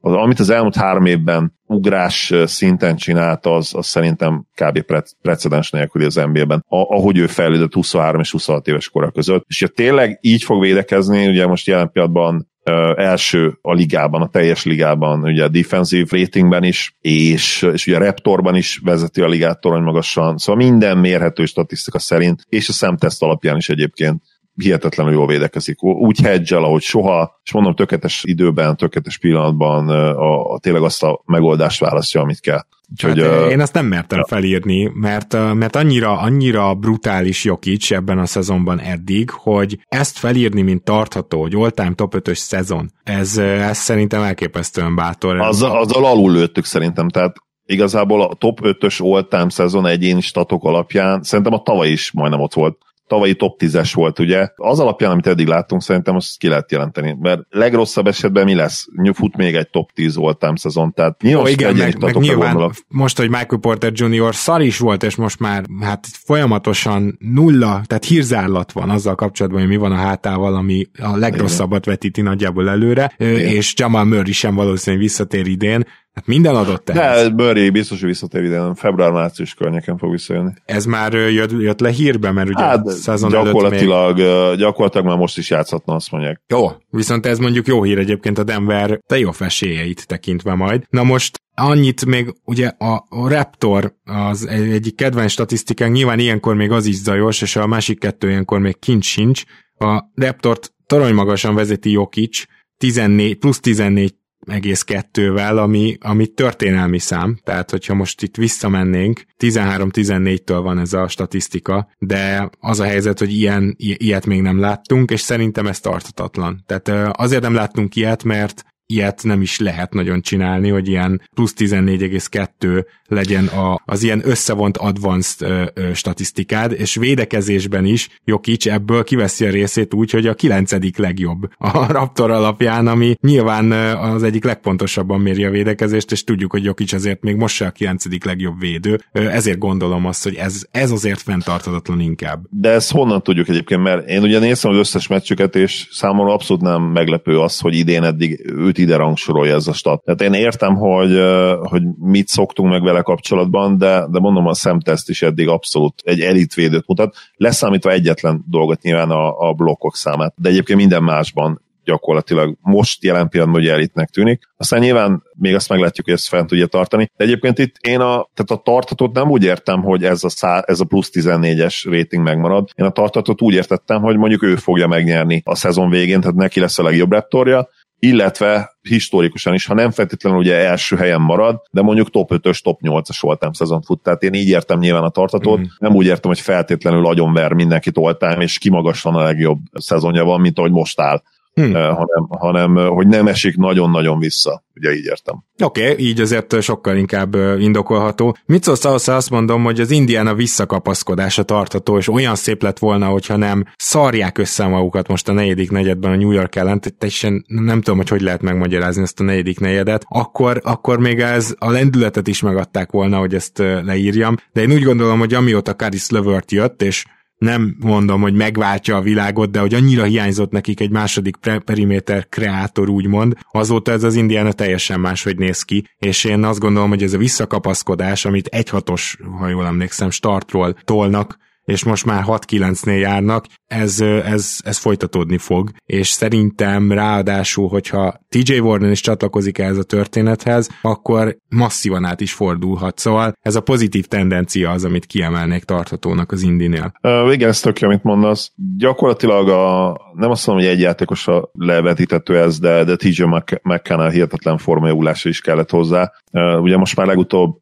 az, amit az elmúlt három évben ugrás szinten csinált, az, az szerintem kb. Pre- precedens nélküli az NBA-ben, ahogy ő fejlődött 23 és 26 éves kora között. És ha tényleg így fog védekezni, ugye most jelen pillanatban első a ligában, a teljes ligában, ugye a defensive ratingben is, és, és ugye a Raptorban is vezeti a ligát torony magasan, szóval minden mérhető statisztika szerint, és a szemteszt alapján is egyébként hihetetlenül jól védekezik. Úgy hedge ahogy soha, és mondom, tökéletes időben, tökéletes pillanatban a, a, tényleg azt a megoldást választja, amit kell. Úgyhogy, hát, uh, én azt nem mertem ja. felírni, mert, mert annyira, annyira brutális Jokic ebben a szezonban eddig, hogy ezt felírni, mint tartható, hogy all-time top 5-ös szezon, ez, ez szerintem elképesztően bátor. Azzal, azzal alul lőttük szerintem, tehát igazából a top 5-ös all-time szezon egyéni statok alapján szerintem a tavaly is majdnem ott volt tavalyi top 10-es volt, ugye. Az alapján, amit eddig láttunk, szerintem azt ki lehet jelenteni, mert legrosszabb esetben mi lesz? Fut még egy top 10 voltám szezon, tehát nyilván, oh, igen, meg, meg nyilván gondolok. most, hogy Michael Porter Jr. szar is volt, és most már hát folyamatosan nulla, tehát hírzárlat van azzal kapcsolatban, hogy mi van a hátával, ami a legrosszabbat vetíti nagyjából előre, igen. és Jamal Murray sem valószínűleg visszatér idén, Hát minden adott ehhez. De Murray biztos, hogy visszatér ide, február-március környéken fog visszajönni. Ez már jött, jött le hírbe, mert ugye hát, szezon gyakorlatilag, még... gyakorlatilag már most is játszhatna, azt mondják. Jó, viszont ez mondjuk jó hír egyébként a Denver te jó esélyeit tekintve majd. Na most annyit még ugye a, a Raptor az egyik kedvenc statisztikánk, nyilván ilyenkor még az is zajos, és a másik kettő ilyenkor még kincs sincs. A Raptort torony magasan vezeti Jokic, 14, plusz 14 egész kettővel, ami, ami történelmi szám, tehát hogyha most itt visszamennénk, 13-14-től van ez a statisztika, de az a helyzet, hogy ilyen, ilyet még nem láttunk, és szerintem ez tartatatlan. Tehát azért nem láttunk ilyet, mert ilyet nem is lehet nagyon csinálni, hogy ilyen plusz 14,2 legyen a, az ilyen összevont advanced ö, ö, statisztikád, és védekezésben is Jokic ebből kiveszi a részét úgy, hogy a kilencedik legjobb a Raptor alapján, ami nyilván az egyik legpontosabban méri a védekezést, és tudjuk, hogy Jokic azért még most se a kilencedik legjobb védő, ezért gondolom azt, hogy ez, ez azért fenntartatatlan inkább. De ezt honnan tudjuk egyébként, mert én ugye néztem az összes meccsüket, és számomra abszolút nem meglepő az, hogy idén eddig őt ide rangsorolja ez a stat. Tehát én értem, hogy, hogy mit szoktunk meg vele kapcsolatban, de, de mondom, a szemteszt is eddig abszolút egy elitvédőt mutat, leszámítva egyetlen dolgot nyilván a, a blokkok számát, de egyébként minden másban gyakorlatilag most jelen pillanatban ugye elitnek tűnik. Aztán nyilván még azt meglátjuk, hogy ezt fent tudja tartani. De egyébként itt én a, tehát a tartatót nem úgy értem, hogy ez a, szá, ez a plusz 14-es rating megmarad. Én a tartatót úgy értettem, hogy mondjuk ő fogja megnyerni a szezon végén, tehát neki lesz a legjobb raptorja, illetve historikusan is, ha nem feltétlenül ugye első helyen marad, de mondjuk top 5-ös, top 8-as voltam szezon fut. Tehát én így értem nyilván a tartatót, mm. nem úgy értem, hogy feltétlenül agyonver mindenkit oltám, és kimagaslan a legjobb szezonja van, mint ahogy most áll hmm. hanem, hanem hogy nem esik nagyon-nagyon vissza. Ugye így értem. Oké, okay, így azért sokkal inkább indokolható. Mit szólsz ahhoz, azt mondom, hogy az Indiana visszakapaszkodása tartható, és olyan szép lett volna, hogyha nem szarják össze magukat most a negyedik negyedben a New York ellen, teljesen nem tudom, hogy hogy lehet megmagyarázni ezt a negyedik negyedet, akkor, akkor még ez a lendületet is megadták volna, hogy ezt leírjam, de én úgy gondolom, hogy amióta Karis Levert jött, és nem mondom, hogy megváltja a világot, de hogy annyira hiányzott nekik egy második periméter kreátor, úgymond, azóta ez az Indiana teljesen máshogy néz ki, és én azt gondolom, hogy ez a visszakapaszkodás, amit egy hatos, ha jól emlékszem, startról tolnak, és most már 6-9-nél járnak, ez, ez, ez folytatódni fog, és szerintem ráadásul, hogyha TJ Warden is csatlakozik ehhez a történethez, akkor masszívan át is fordulhat, szóval ez a pozitív tendencia az, amit kiemelnék tarthatónak az Indinél. Uh, igen, ez tök amit mondasz. Gyakorlatilag a, nem azt mondom, hogy egy játékosra levetítető ez, de, de TJ McCannell hihetetlen formajulása is kellett hozzá. Uh, ugye most már legutóbb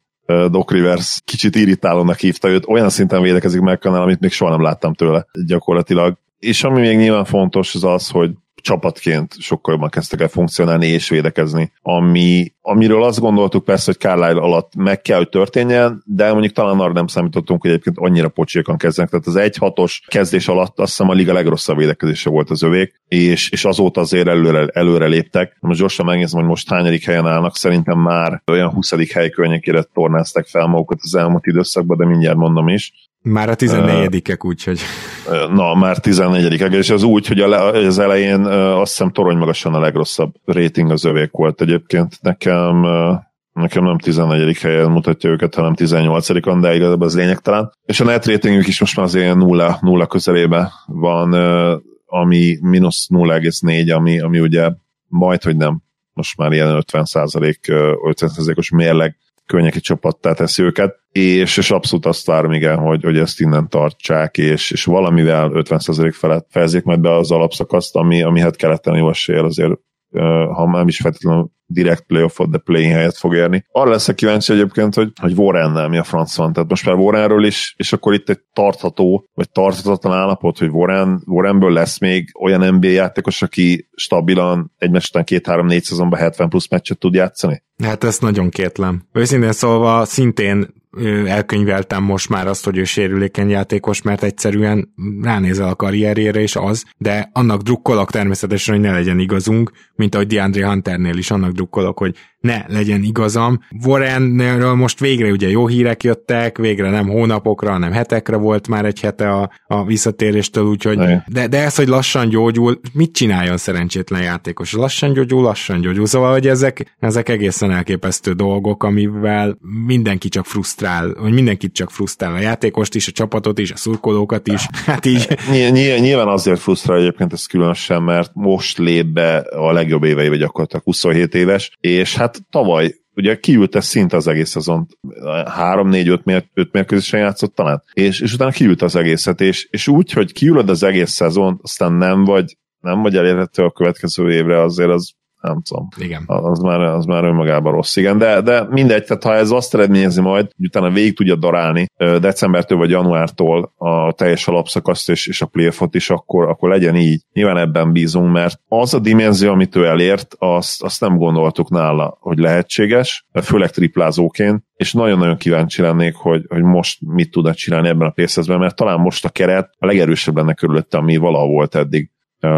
Doc Rivers kicsit irritálónak hívta őt, olyan szinten védekezik meg amit még soha nem láttam tőle gyakorlatilag. És ami még nyilván fontos, az az, hogy csapatként sokkal jobban kezdtek el funkcionálni és védekezni, ami, amiről azt gondoltuk persze, hogy Carlisle alatt meg kell, hogy történjen, de mondjuk talán arra nem számítottunk, hogy egyébként annyira pocsékan kezdenek. Tehát az 1-6-os kezdés alatt azt hiszem a liga legrosszabb védekezése volt az övék, és, és azóta azért előre, előre léptek. Most gyorsan megnézem, hogy most hányadik helyen állnak, szerintem már olyan 20. hely környékére tornáztak fel magukat az elmúlt időszakban, de mindjárt mondom is. Már a 14-ek, úgyhogy. Na, már 14-ek, és az úgy, hogy az elején azt hiszem torony magasan a legrosszabb rating az övék volt egyébként. Nekem nekem nem 14. helyen mutatja őket, hanem 18-on, de igazából az lényegtelen. És a net ratingük is most már azért nulla, nulla közelébe van, ami mínusz 0,4, ami, ami ugye majd, hogy nem, most már ilyen 50 50 os mérleg környéki csapattá teszi őket, és, és abszolút azt várom, igen, hogy, hogy ezt innen tartsák, és, és valamivel 50% felett fejezzék majd be az alapszakaszt, ami, ami hát keleten jó esél azért ha nem is feltétlenül direkt playoffot, de play helyet fog érni. Arra leszek kíváncsi egyébként, hogy, hogy Warrennel mi a franc van. Tehát most már Warrenről is, és akkor itt egy tartható, vagy tarthatatlan állapot, hogy Warren, Warrenből lesz még olyan NBA játékos, aki stabilan egy után két-három-négy szezonban 70 plusz meccset tud játszani? Hát ezt nagyon kétlem. Őszintén szólva szintén elkönyveltem most már azt, hogy ő sérülékeny játékos, mert egyszerűen ránézel a karrierjére, és az, de annak drukkolok természetesen, hogy ne legyen igazunk, mint ahogy DeAndre Hunternél is annak drukkolok, hogy ne legyen igazam. Warrenről most végre ugye jó hírek jöttek, végre nem hónapokra, hanem hetekre volt már egy hete a, a visszatéréstől, úgyhogy de, de ez, hogy lassan gyógyul, mit csináljon szerencsétlen játékos? Lassan gyógyul, lassan gyógyul. Szóval, hogy ezek, ezek egészen elképesztő dolgok, amivel mindenki csak frusztrál, hogy mindenkit csak frusztrál a játékost is, a csapatot is, a szurkolókat is. Hát így. Nyilván azért frusztrál egyébként ez különösen, mert most lép be a legjobb évei, vagy gyakorlatilag 27 éves, és hát tavaly ugye kiülte szinte az egész szezon, 3-4-5 mér, mérkőzésen játszott talán, és, és utána kiült az egészet, és, és úgy, hogy kiülöd az egész szezon, aztán nem vagy nem vagy elérhető a következő évre, azért az nem tudom. Igen. Az már, az már önmagában rossz, igen. De, de mindegy, tehát ha ez azt eredményezi majd, hogy utána végig tudja darálni decembertől vagy januártól a teljes alapszakaszt és, és a playoffot is, akkor, akkor legyen így. Nyilván ebben bízunk, mert az a dimenzió, amit ő elért, azt, azt nem gondoltuk nála, hogy lehetséges, főleg triplázóként, és nagyon-nagyon kíváncsi lennék, hogy, hogy most mit tud csinálni ebben a pénzben, mert talán most a keret a legerősebb lenne körülötte, ami valaha volt eddig.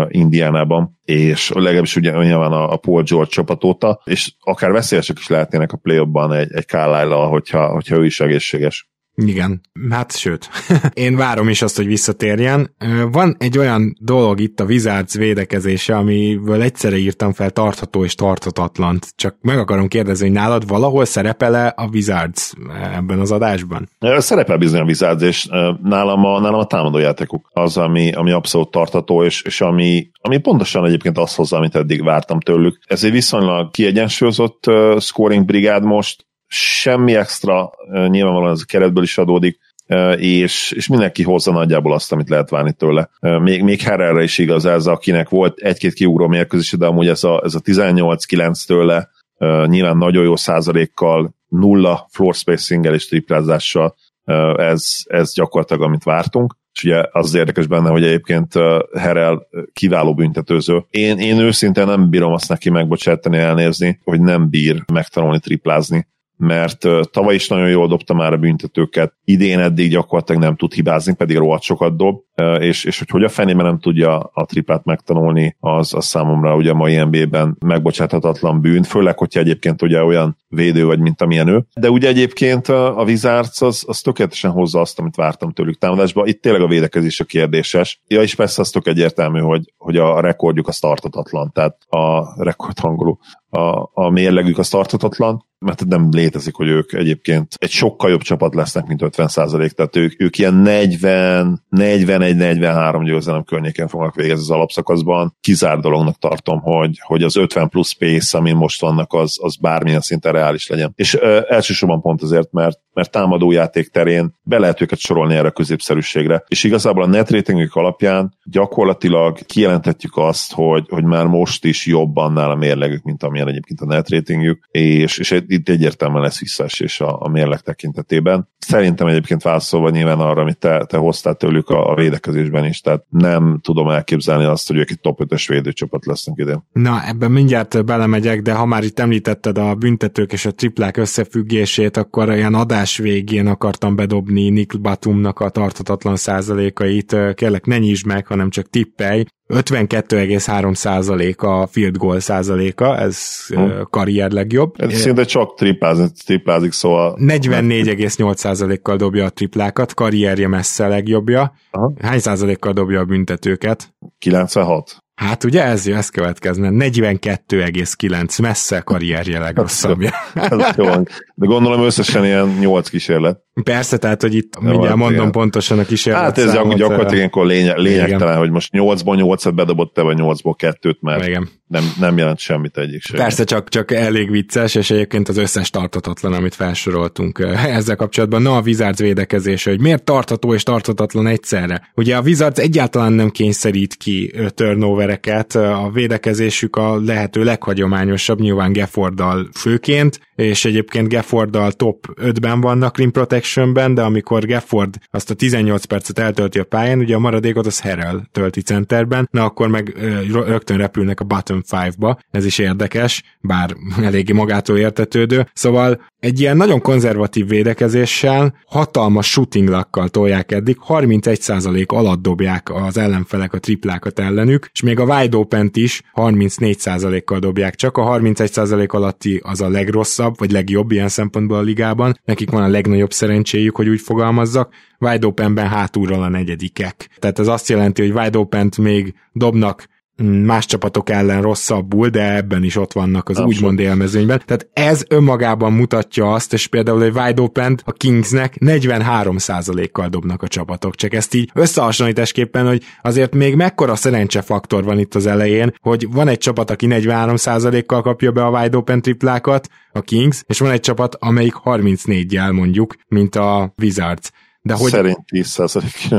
Indiánában, és legalábbis ugye nyilván a, a Paul George csapat óta, és akár veszélyesek is lehetnének a play egy, egy carlisle hogyha, hogyha ő is egészséges. Igen, hát sőt, én várom is azt, hogy visszatérjen. Van egy olyan dolog itt a Wizards védekezése, amiből egyszerre írtam fel tartható és tarthatatlant. Csak meg akarom kérdezni, hogy nálad valahol szerepele a Wizards ebben az adásban? Szerepel bizony a Wizards, és nálam a, nálam a támadójátékuk az, ami, ami abszolút tartható, és, és ami, ami pontosan egyébként azt hozza, amit eddig vártam tőlük. Ez egy viszonylag kiegyensúlyozott scoring brigád most, semmi extra nyilvánvalóan ez a keretből is adódik, és, és mindenki hozza nagyjából azt, amit lehet várni tőle. Még, még Herrerre is igaz ez, akinek volt egy-két kiugró mérkőzés, de amúgy ez a, ez a 18-9 tőle nyilván nagyon jó százalékkal, nulla floor spacing és triplázással, ez, ez gyakorlatilag amit vártunk és ugye az érdekes benne, hogy egyébként Herel kiváló büntetőző. Én, én őszintén nem bírom azt neki megbocsátani, elnézni, hogy nem bír megtanulni triplázni mert tavaly is nagyon jól dobta már a büntetőket, idén eddig gyakorlatilag nem tud hibázni, pedig rohadt sokat dob, és, és hogy hogy a fenében nem tudja a tripát megtanulni, az, az számomra ugye a mai NBA-ben megbocsáthatatlan bűn, főleg, hogyha egyébként ugye olyan védő vagy, mint amilyen ő. De ugye egyébként a Wizards az, az tökéletesen hozza azt, amit vártam tőlük támadásba. Itt tényleg a védekezés a kérdéses. Ja, és persze az tök egyértelmű, hogy, hogy a rekordjuk az tartatatlan, tehát a rekord angolul, a, a mérlegük az tartatatlan, mert nem létezik, hogy ők egyébként egy sokkal jobb csapat lesznek, mint 50 tehát ők, ők ilyen 40, 41-43 győzelem környéken fognak végezni az alapszakaszban. Kizár dolognak tartom, hogy, hogy az 50 plusz pace, amin most vannak, az, az bármilyen szinten reális legyen. És ö, elsősorban pont azért, mert, mert támadójáték terén be lehet őket sorolni erre a középszerűségre. És igazából a net ratingük alapján gyakorlatilag kijelenthetjük azt, hogy, hogy már most is jobb annál a mérlegük, mint amilyen egyébként a net ratingjük, és, és itt egyértelműen lesz visszaesés a, a mérleg tekintetében. Szerintem egyébként válaszolva nyilván arra, amit te, te hoztál tőlük a, a védekezésben is, tehát nem tudom elképzelni azt, hogy ők egy top 5-ös védőcsapat lesznek ide. Na, ebben mindjárt belemegyek, de ha már itt említetted a büntetők és a triplák összefüggését, akkor olyan adás végén akartam bedobni Nick Batumnak a tartatatlan százalékait. Kérlek, ne nyisd meg, hanem csak tippelj. 52,3% a field goal százaléka, ez hmm. karrier legjobb. Ez szinte csak triplázik, triplázik szóval... 44,8%-kal dobja a triplákat, karrierje messze legjobbja. Aha. Hány százalékkal dobja a büntetőket? 96. Hát ugye ez, ez következne. 42,9 messze karrierje legrosszabbja. De gondolom összesen ilyen 8 kísérlet. Persze, tehát, hogy itt mindjárt hát mondom igen. pontosan a kísérlet Hát ez számot, gyakorlatilag ilyenkor lényeg, lényegtelen, igen. hogy most 8-ból 8-at bedobott te, vagy 8-ból 2-t, mert igen. Nem, nem jelent semmit egyik sem. Persze, csak, csak elég vicces, és egyébként az összes tartatatlan, amit felsoroltunk ezzel kapcsolatban. Na, a Wizards védekezése, hogy miért tartható és tartatatlan egyszerre. Ugye a Wizards egyáltalán nem kényszerít ki turnovereket, a védekezésük a lehető leghagyományosabb, nyilván Gefforddal főként, és egyébként Gefforddal top 5-ben vannak rim protectionben, de amikor Gafford azt a 18 percet eltölti a pályán, ugye a maradékot az Harrell tölti centerben, na akkor meg rögtön repülnek a bottom bottom 5-ba, ez is érdekes, bár eléggé magától értetődő. Szóval egy ilyen nagyon konzervatív védekezéssel, hatalmas shooting lakkal tolják eddig, 31% alatt dobják az ellenfelek a triplákat ellenük, és még a wide open is 34%-kal dobják, csak a 31% alatti az a legrosszabb, vagy legjobb ilyen szempontból a ligában, nekik van a legnagyobb szerencséjük, hogy úgy fogalmazzak, wide openben hátulról a negyedikek. Tehát ez azt jelenti, hogy wide open még dobnak más csapatok ellen rosszabbul, de ebben is ott vannak az Abszolút. úgymond élmezőnyben. Tehát ez önmagában mutatja azt, és például egy wide open a Kingsnek 43%-kal dobnak a csapatok. Csak ezt így összehasonlításképpen, hogy azért még mekkora szerencsefaktor van itt az elején, hogy van egy csapat, aki 43%-kal kapja be a wide open triplákat, a Kings, és van egy csapat, amelyik 34-jel mondjuk, mint a Wizards. De hogy... Szerint 10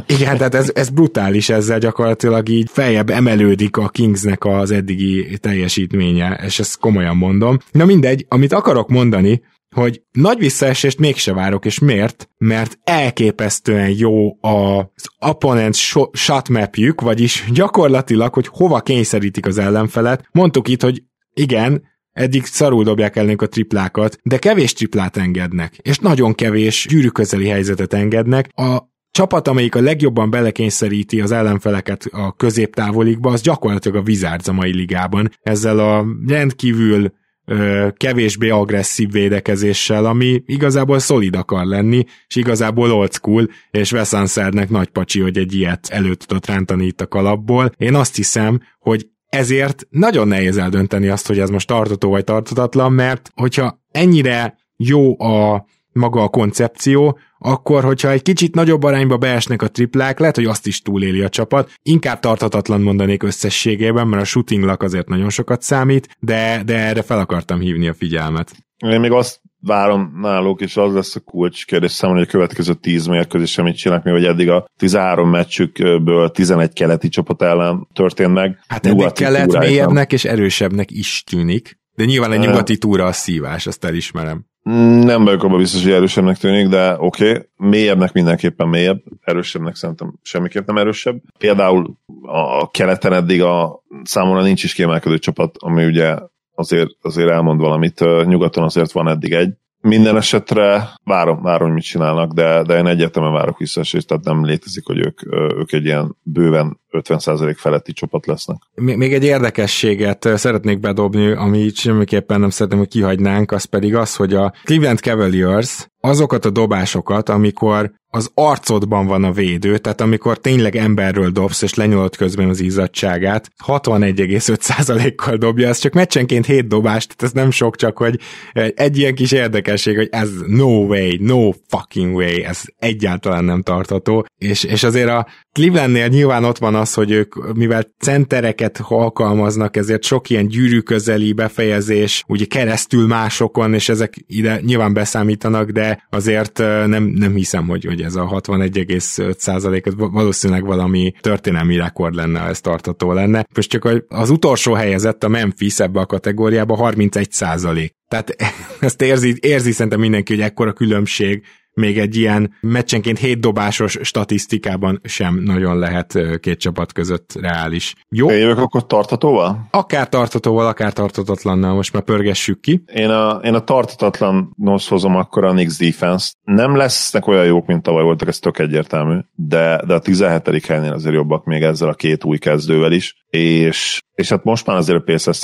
Igen, tehát ez, ez brutális, ezzel gyakorlatilag így feljebb emelődik a Kingsnek az eddigi teljesítménye, és ezt komolyan mondom. Na mindegy, amit akarok mondani, hogy nagy visszaesést mégse várok, és miért? Mert elképesztően jó az opponent shot mapjük, vagyis gyakorlatilag, hogy hova kényszerítik az ellenfelet. Mondtuk itt, hogy igen, Eddig szarul dobják ellenünk a triplákat, de kevés triplát engednek, és nagyon kevés gyűrűközeli helyzetet engednek. A csapat, amelyik a legjobban belekényszeríti az ellenfeleket a középtávolikba, az gyakorlatilag a Wizards a mai ligában. Ezzel a rendkívül ö, kevésbé agresszív védekezéssel, ami igazából szolid akar lenni, és igazából old school, és Wes nagy pacsi, hogy egy ilyet elő tudott rántani itt a kalapból. Én azt hiszem, hogy ezért nagyon nehéz eldönteni azt, hogy ez most tartható vagy tartatatlan, mert hogyha ennyire jó a maga a koncepció, akkor, hogyha egy kicsit nagyobb arányba beesnek a triplák, lehet, hogy azt is túléli a csapat. Inkább tarthatatlan mondanék összességében, mert a shooting luck azért nagyon sokat számít, de, de erre fel akartam hívni a figyelmet. Én még azt várom náluk, és az lesz a kulcs kérdés számomra, hogy a következő 10 mérkőzés mit csinálnak, mi, hogy eddig a 13 meccsükből 11 keleti csapat ellen történt meg. Hát eddig kelet mélyebbnek és erősebbnek is tűnik, de nyilván a nyugati túra a szívás, azt elismerem. Nem vagyok abban biztos, hogy erősebbnek tűnik, de oké, okay. mélyebbnek mindenképpen mélyebb, erősebbnek szerintem semmiképp nem erősebb. Például a keleten eddig a számomra nincs is kiemelkedő csapat, ami ugye azért, azért elmond valamit. Nyugaton azért van eddig egy. Minden esetre várom, várom, hogy mit csinálnak, de, de én egyetemen várok visszaesést, tehát nem létezik, hogy ők, ők egy ilyen bőven 50% feletti csapat lesznek. Még egy érdekességet szeretnék bedobni, ami semmiképpen nem szeretném, hogy kihagynánk, az pedig az, hogy a Cleveland Cavaliers azokat a dobásokat, amikor az arcodban van a védő, tehát amikor tényleg emberről dobsz, és lenyolod közben az izzadságát, 61,5%-kal dobja, ez csak meccsenként 7 dobást, tehát ez nem sok, csak hogy egy ilyen kis érdekesség, hogy ez no way, no fucking way, ez egyáltalán nem tartható, és, és azért a Clevelandnél nyilván ott van az, hogy ők, mivel centereket alkalmaznak, ezért sok ilyen gyűrű közeli befejezés, ugye keresztül másokon, és ezek ide nyilván beszámítanak, de azért nem, nem hiszem, hogy, hogy ez a 61,5% valószínűleg valami történelmi rekord lenne, ha ez tartató lenne. Most csak az utolsó helyezett a Memphis ebbe a kategóriába 31 százalék. Tehát ezt érzi, érzi szerintem mindenki, hogy ekkora különbség még egy ilyen meccsenként hét dobásos statisztikában sem nagyon lehet két csapat között reális. Jó? Én jövök akkor tartatóval? Akár tartatóval, akár tartatatlannal, most már pörgessük ki. Én a, én a tartatatlan nos hozom akkor a Knicks defense Nem lesznek olyan jók, mint tavaly voltak, ez tök egyértelmű, de, de a 17. helynél azért jobbak még ezzel a két új kezdővel is, és, és hát most már azért a Pacers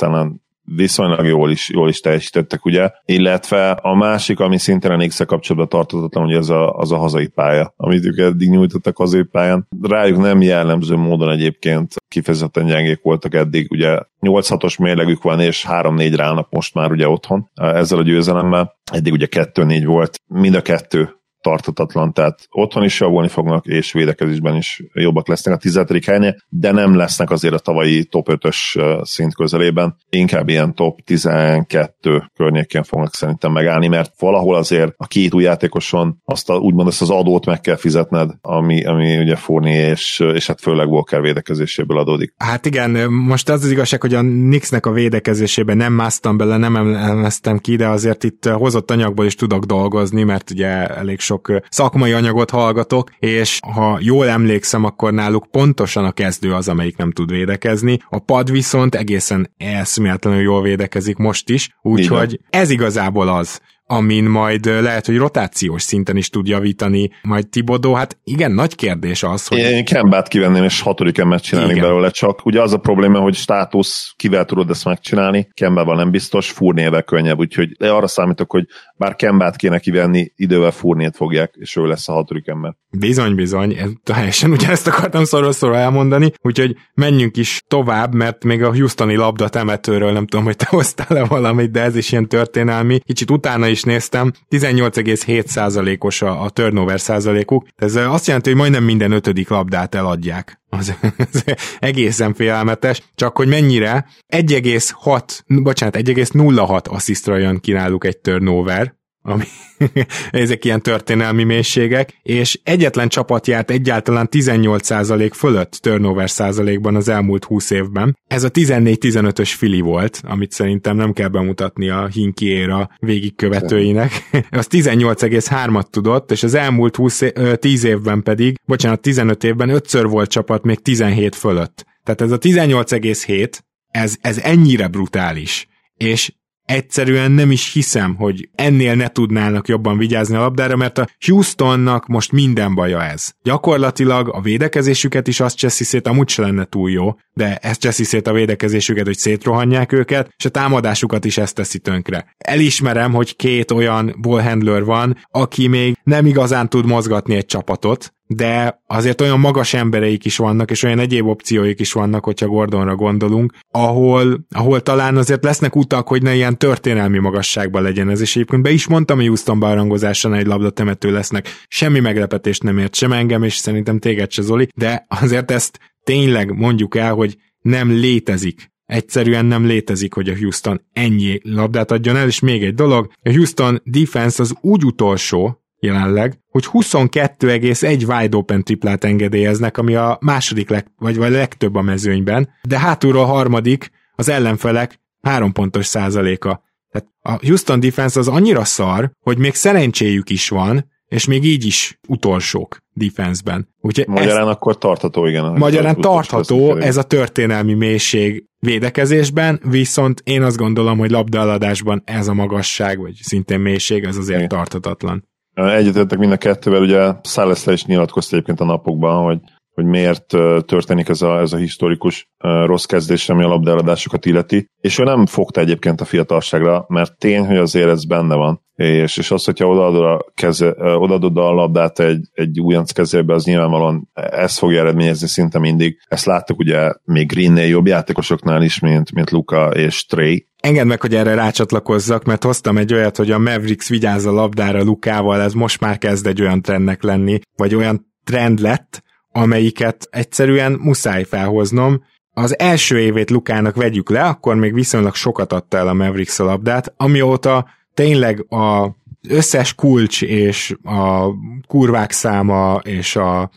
viszonylag jól is, jól is teljesítettek, ugye? Illetve a másik, ami szintén a Nix kapcsolatban tartottatlan, hogy az a, az a hazai pálya, amit ők eddig nyújtottak hazai pályán. Rájuk nem jellemző módon egyébként kifejezetten gyengék voltak eddig, ugye 8-6-os mérlegük van, és 3-4 rának most már ugye otthon ezzel a győzelemmel. Eddig ugye 2-4 volt, mind a kettő tartatatlan, tehát otthon is javulni fognak, és védekezésben is jobbak lesznek a 17. helynél, de nem lesznek azért a tavalyi top 5-ös szint közelében, inkább ilyen top 12 környékén fognak szerintem megállni, mert valahol azért a két új játékoson azt a, úgymond ezt az adót meg kell fizetned, ami, ami ugye Forni és, és hát főleg Walker védekezéséből adódik. Hát igen, most az az igazság, hogy a Nixnek a védekezésében nem másztam bele, nem elemeztem ki, de azért itt hozott anyagból is tudok dolgozni, mert ugye elég sok szakmai anyagot hallgatok, és ha jól emlékszem, akkor náluk pontosan a kezdő az, amelyik nem tud védekezni. A pad viszont egészen eszméletlenül jól védekezik most is, úgyhogy ez igazából az, amin majd lehet, hogy rotációs szinten is tud javítani majd Tibodó. Hát igen, nagy kérdés az, hogy... Én Kembát kivenném, és hatodik emmet csinálni igen. belőle, csak ugye az a probléma, hogy státusz, kivel tudod ezt megcsinálni, Kembával nem biztos, Furnével könnyebb, úgyhogy arra számítok, hogy bár Kembát kéne kivenni, idővel Furnét fogják, és ő lesz a hatodik ember. Bizony, bizony, teljesen ugye ezt akartam szoroszor elmondani, úgyhogy menjünk is tovább, mert még a Houstoni labda temetőről nem tudom, hogy te hoztál-e valamit, de ez is ilyen történelmi. Kicsit utána is néztem, 18,7%-os a, a turnover százalékuk. Ez azt jelenti, hogy majdnem minden ötödik labdát eladják. Az, az egészen félelmetes, csak hogy mennyire 1,6, bocsánat, 1,06 asszisztra jön ki náluk egy turnover, ami ezek ilyen történelmi mélységek, és egyetlen csapat járt egyáltalán 18% fölött turnover százalékban az elmúlt 20 évben. Ez a 14-15-ös fili volt, amit szerintem nem kell bemutatni a Hinki éra végigkövetőinek. az 18,3-at tudott, és az elmúlt 20, 10 évben pedig, bocsánat, 15 évben ötször volt csapat még 17 fölött. Tehát ez a 18,7, ez, ez ennyire brutális. És egyszerűen nem is hiszem, hogy ennél ne tudnának jobban vigyázni a labdára, mert a Houstonnak most minden baja ez. Gyakorlatilag a védekezésüket is azt cseszi szét, amúgy se lenne túl jó, de ezt cseszi szét a védekezésüket, hogy szétrohanják őket, és a támadásukat is ezt teszi tönkre. Elismerem, hogy két olyan ballhandler van, aki még nem igazán tud mozgatni egy csapatot, de azért olyan magas embereik is vannak, és olyan egyéb opcióik is vannak, hogyha Gordonra gondolunk, ahol, ahol talán azért lesznek utak, hogy ne ilyen történelmi magasságban legyen ez, és egyébként be is mondtam, hogy Houston bearangozáson egy labda temető lesznek, semmi meglepetést nem ért sem engem, és szerintem téged se Zoli, de azért ezt tényleg mondjuk el, hogy nem létezik. Egyszerűen nem létezik, hogy a Houston ennyi labdát adjon el, és még egy dolog, a Houston defense az úgy utolsó, jelenleg, hogy 22,1 wide open triplát engedélyeznek, ami a második leg, vagy, vagy legtöbb a mezőnyben, de hátulról a harmadik az ellenfelek három pontos százaléka. Tehát a Houston defense az annyira szar, hogy még szerencséjük is van, és még így is utolsók defenseben. Úgyhogy magyarán ez, akkor tartható, igen. Magyarán tartható ez a történelmi mélység védekezésben, viszont én azt gondolom, hogy labdaladásban ez a magasság, vagy szintén mélység, ez azért igen. tarthatatlan. Egyetértek mind a kettővel, ugye Száleszle is nyilatkozta egyébként a napokban, hogy hogy miért történik ez a, ez a historikus rossz kezdés, ami a labdáradásokat illeti. És ő nem fogta egyébként a fiatalságra, mert tény, hogy azért ez benne van. És, és az, hogyha odaadod a, keze, odaadod a labdát egy, egy újonc kezébe, az nyilvánvalóan ez fogja eredményezni szinte mindig. Ezt láttuk ugye még Greennél jobb játékosoknál is, mint, mint Luka és Trey, Engedd meg, hogy erre rácsatlakozzak, mert hoztam egy olyat, hogy a Mavericks vigyáz a labdára Lukával, ez most már kezd egy olyan trendnek lenni, vagy olyan trend lett, amelyiket egyszerűen muszáj felhoznom. Az első évét Lukának vegyük le, akkor még viszonylag sokat adta el a Mavericks a labdát, amióta tényleg a összes kulcs és a kurvák száma és a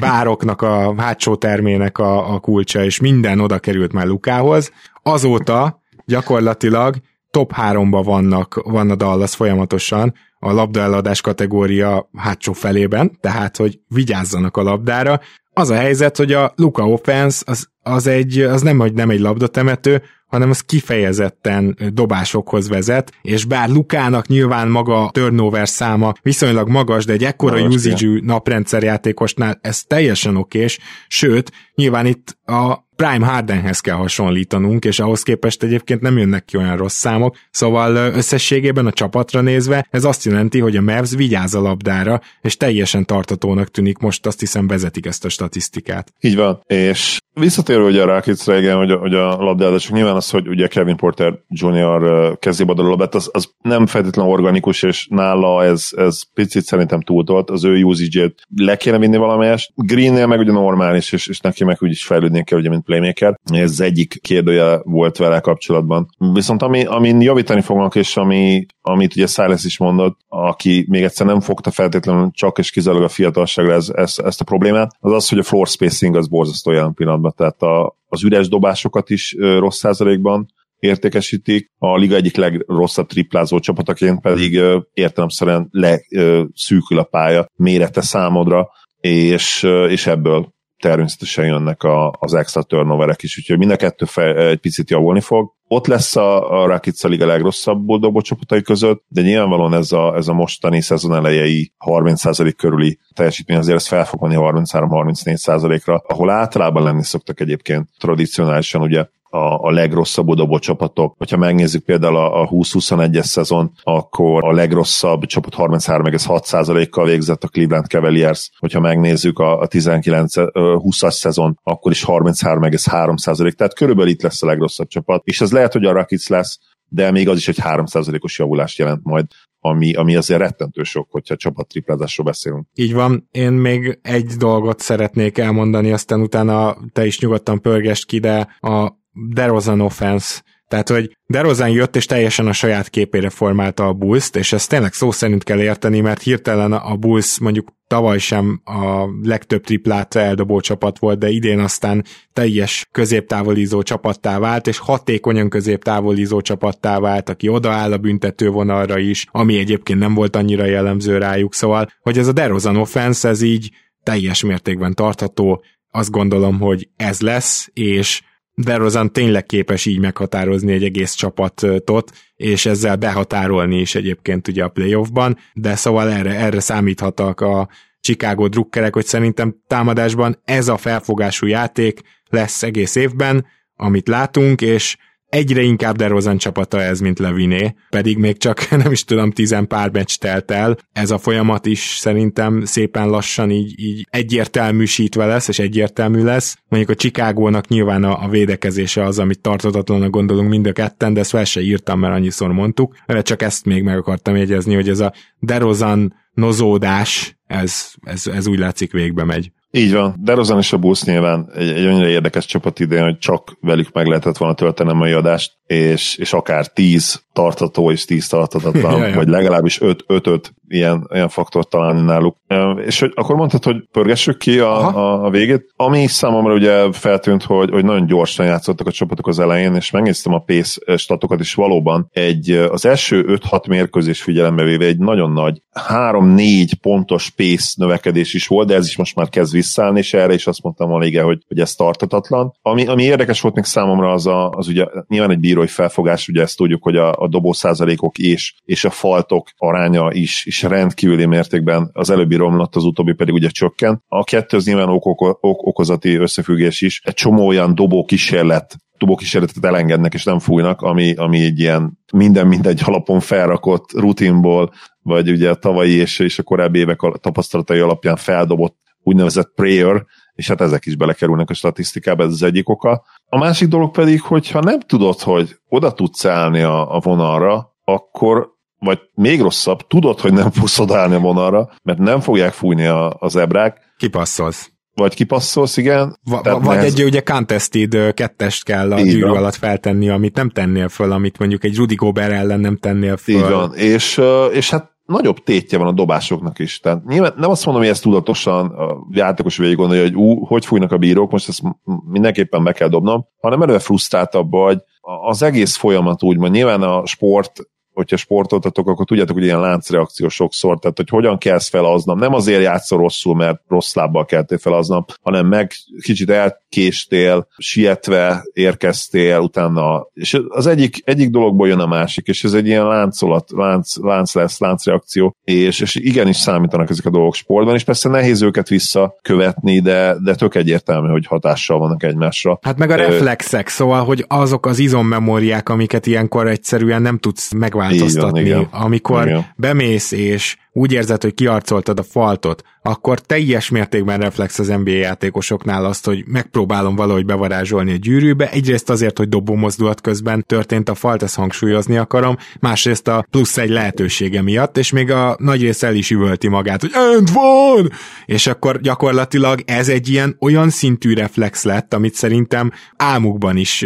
bároknak a hátsó termének a, a kulcsa, és minden oda került már Lukához. Azóta gyakorlatilag top 3-ba vannak, van a Dallas folyamatosan, a labdaeladás kategória hátsó felében, tehát hogy vigyázzanak a labdára. Az a helyzet, hogy a Luka Offense az, az, egy, az nem, hogy nem egy labdatemető, hanem az kifejezetten dobásokhoz vezet, és bár Lukának nyilván maga a turnover száma viszonylag magas, de egy ekkora usage naprendszerjátékosnál ez teljesen okés, sőt, nyilván itt a Prime Hardenhez kell hasonlítanunk, és ahhoz képest egyébként nem jönnek ki olyan rossz számok, szóval összességében a csapatra nézve ez azt jelenti, hogy a Mavs vigyáz a labdára, és teljesen tartatónak tűnik, most azt hiszem vezetik ezt a statisztikát. Így van, és visszatérve ugye a Rakicra, igen, hogy a, hogy a labdázások, nyilván az, hogy ugye Kevin Porter Jr. kezébe adott a labdát, az, az nem feltétlenül organikus, és nála ez, ez picit szerintem túltolt, az ő usage le kéne vinni valamelyest. Greennél meg ugye normális, és, és neki meg úgyis fejlődni kell, ugye, mint playmaker. Ez egyik kérdője volt vele kapcsolatban. Viszont ami, amin javítani fognak, és ami, amit ugye Silas is mondott, aki még egyszer nem fogta feltétlenül csak és kizárólag a fiatalságra ez, ez, ezt a problémát, az az, hogy a floor spacing az borzasztó jelen pillanatban, tehát a, az üres dobásokat is rossz százalékban értékesítik, a liga egyik legrosszabb triplázó csapataként pedig értelemszerűen leszűkül a pálya mérete számodra, és, és ebből természetesen jönnek a, az extra turnoverek is, úgyhogy mind a kettő fej, egy picit javulni fog. Ott lesz a, a Rakic a liga legrosszabb dobó csapatai között, de nyilvánvalóan ez a, ez a mostani szezon elejei 30% körüli teljesítmény azért ez fel fog menni 33-34%-ra, ahol általában lenni szoktak egyébként tradicionálisan ugye a, a legrosszabb dobó csapatok. Ha megnézzük például a, a 20-21-es szezon, akkor a legrosszabb csapat 33,6%-kal végzett a Cleveland Cavaliers. Hogyha megnézzük a, a 19-20-as szezon, akkor is 33,3%. Tehát körülbelül itt lesz a legrosszabb csapat, és ez lehet, hogy a Rakic lesz, de még az is egy 3%-os javulást jelent majd ami, ami azért rettentő sok, hogyha csapat triplázásról beszélünk. Így van, én még egy dolgot szeretnék elmondani, aztán utána te is nyugodtan pörgest ki, de a DeRozan offense, tehát, hogy DeRozan jött, és teljesen a saját képére formálta a bulls és ezt tényleg szó szerint kell érteni, mert hirtelen a Bulls mondjuk tavaly sem a legtöbb triplát eldobó csapat volt, de idén aztán teljes középtávolízó csapattá vált, és hatékonyan középtávolízó csapattá vált, aki odaáll a büntető vonalra is, ami egyébként nem volt annyira jellemző rájuk, szóval, hogy ez a DeRozan offense, ez így teljes mértékben tartható, azt gondolom, hogy ez lesz, és DeRozan tényleg képes így meghatározni egy egész csapatot, és ezzel behatárolni is egyébként ugye a playoffban, de szóval erre, erre számíthatak a Chicago drukkerek, hogy szerintem támadásban ez a felfogású játék lesz egész évben, amit látunk, és egyre inkább DeRozan csapata ez, mint Leviné, pedig még csak nem is tudom, tizen pár meccs telt el. Ez a folyamat is szerintem szépen lassan így, így egyértelműsítve lesz, és egyértelmű lesz. Mondjuk a Chicagónak nyilván a, a védekezése az, amit tartatatlanak gondolunk mind a ketten, de ezt fel se írtam, mert annyiszor mondtuk. Csak ezt még meg akartam jegyezni, hogy ez a DeRozan nozódás, ez, ez, ez úgy látszik végbe megy. Így van, de Rozan és a Bulls nyilván egy, egy annyira érdekes csapat idén, hogy csak velük meg lehetett volna tölteni a mai adást, és, és akár 10 tartató és 10 tartatatlan, vagy legalábbis 5-5 ilyen, ilyen faktort találni náluk. És hogy akkor mondtad, hogy pörgessük ki a, a, a végét. Ami számomra ugye feltűnt, hogy, hogy nagyon gyorsan játszottak a csapatok az elején, és megnéztem a pace statokat, is valóban egy, az első 5-6 mérkőzés figyelembe véve egy nagyon nagy 3-4 pontos pace növekedés is volt, de ez is most már kezd visszállni, és erre is azt mondtam volna, igen, hogy, hogy ez tartatatlan. Ami, ami érdekes volt még számomra az, a, az ugye nyilván egy bírói felfogás, ugye ezt tudjuk, hogy a, a dobó százalékok és, és a faltok aránya is, is rendkívüli mértékben az előbbi romlott, az utóbbi pedig ugye csökken. A kettő az nyilván ok, ok, ok, okozati összefüggés is. Egy csomó olyan dobó kísérlet dobókísérletet elengednek és nem fújnak, ami, ami egy ilyen minden mindegy alapon felrakott rutinból, vagy ugye a tavalyi és, és a korábbi évek tapasztalatai alapján feldobott úgynevezett prayer, és hát ezek is belekerülnek a statisztikába, ez az egyik oka. A másik dolog pedig, hogyha nem tudod, hogy oda tudsz állni a, a vonalra, akkor vagy még rosszabb, tudod, hogy nem fogsz odaállni a vonalra, mert nem fogják fújni a, az ebrák. Kipasszolsz. Vagy kipasszolsz, igen. Va- vagy nehez... egy ugye contested kettest kell a Így gyűrű van. alatt feltenni, amit nem tennél föl, amit mondjuk egy Rudy Gobert ellen nem tennél föl. Így van, és, és hát nagyobb tétje van a dobásoknak is. Tehát nyilván nem azt mondom, hogy ezt tudatosan a játékos végig gondolja, hogy ú, hogy fújnak a bírók, most ezt mindenképpen be kell dobnom, hanem előre frusztráltabb vagy. Az egész folyamat úgymond, nyilván a sport hogyha sportoltatok, akkor tudjátok, hogy ilyen láncreakció sokszor, tehát hogy hogyan kelsz fel aznap. Nem azért játszol rosszul, mert rossz lábbal keltél fel aznap, hanem meg kicsit elkéstél, sietve érkeztél utána, és az egyik, egyik dologból jön a másik, és ez egy ilyen láncolat, lánc, lánc lesz, láncreakció, és, és igenis számítanak ezek a dolgok sportban, és persze nehéz őket visszakövetni, de, de tök egyértelmű, hogy hatással vannak egymásra. Hát meg a reflexek, szóval, hogy azok az izommemóriák, amiket ilyenkor egyszerűen nem tudsz megváltoztatni, változtatni. Igen, igen. Amikor igen. bemész és úgy érzed, hogy kiarcoltad a faltot, akkor teljes mértékben reflex az NBA játékosoknál azt, hogy megpróbálom valahogy bevarázsolni a gyűrűbe. Egyrészt azért, hogy dobó mozdulat közben történt a falt, ezt hangsúlyozni akarom, másrészt a plusz egy lehetősége miatt, és még a nagy rész el is üvölti magát, hogy end van! És akkor gyakorlatilag ez egy ilyen olyan szintű reflex lett, amit szerintem álmukban is,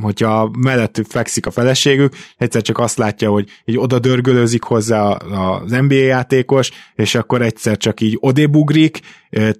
hogyha mellett fekszik a feleségük, egyszer csak azt látja, hogy így oda dörgölőzik hozzá az NBA játékos, és akkor egyszer csak így odébugrik,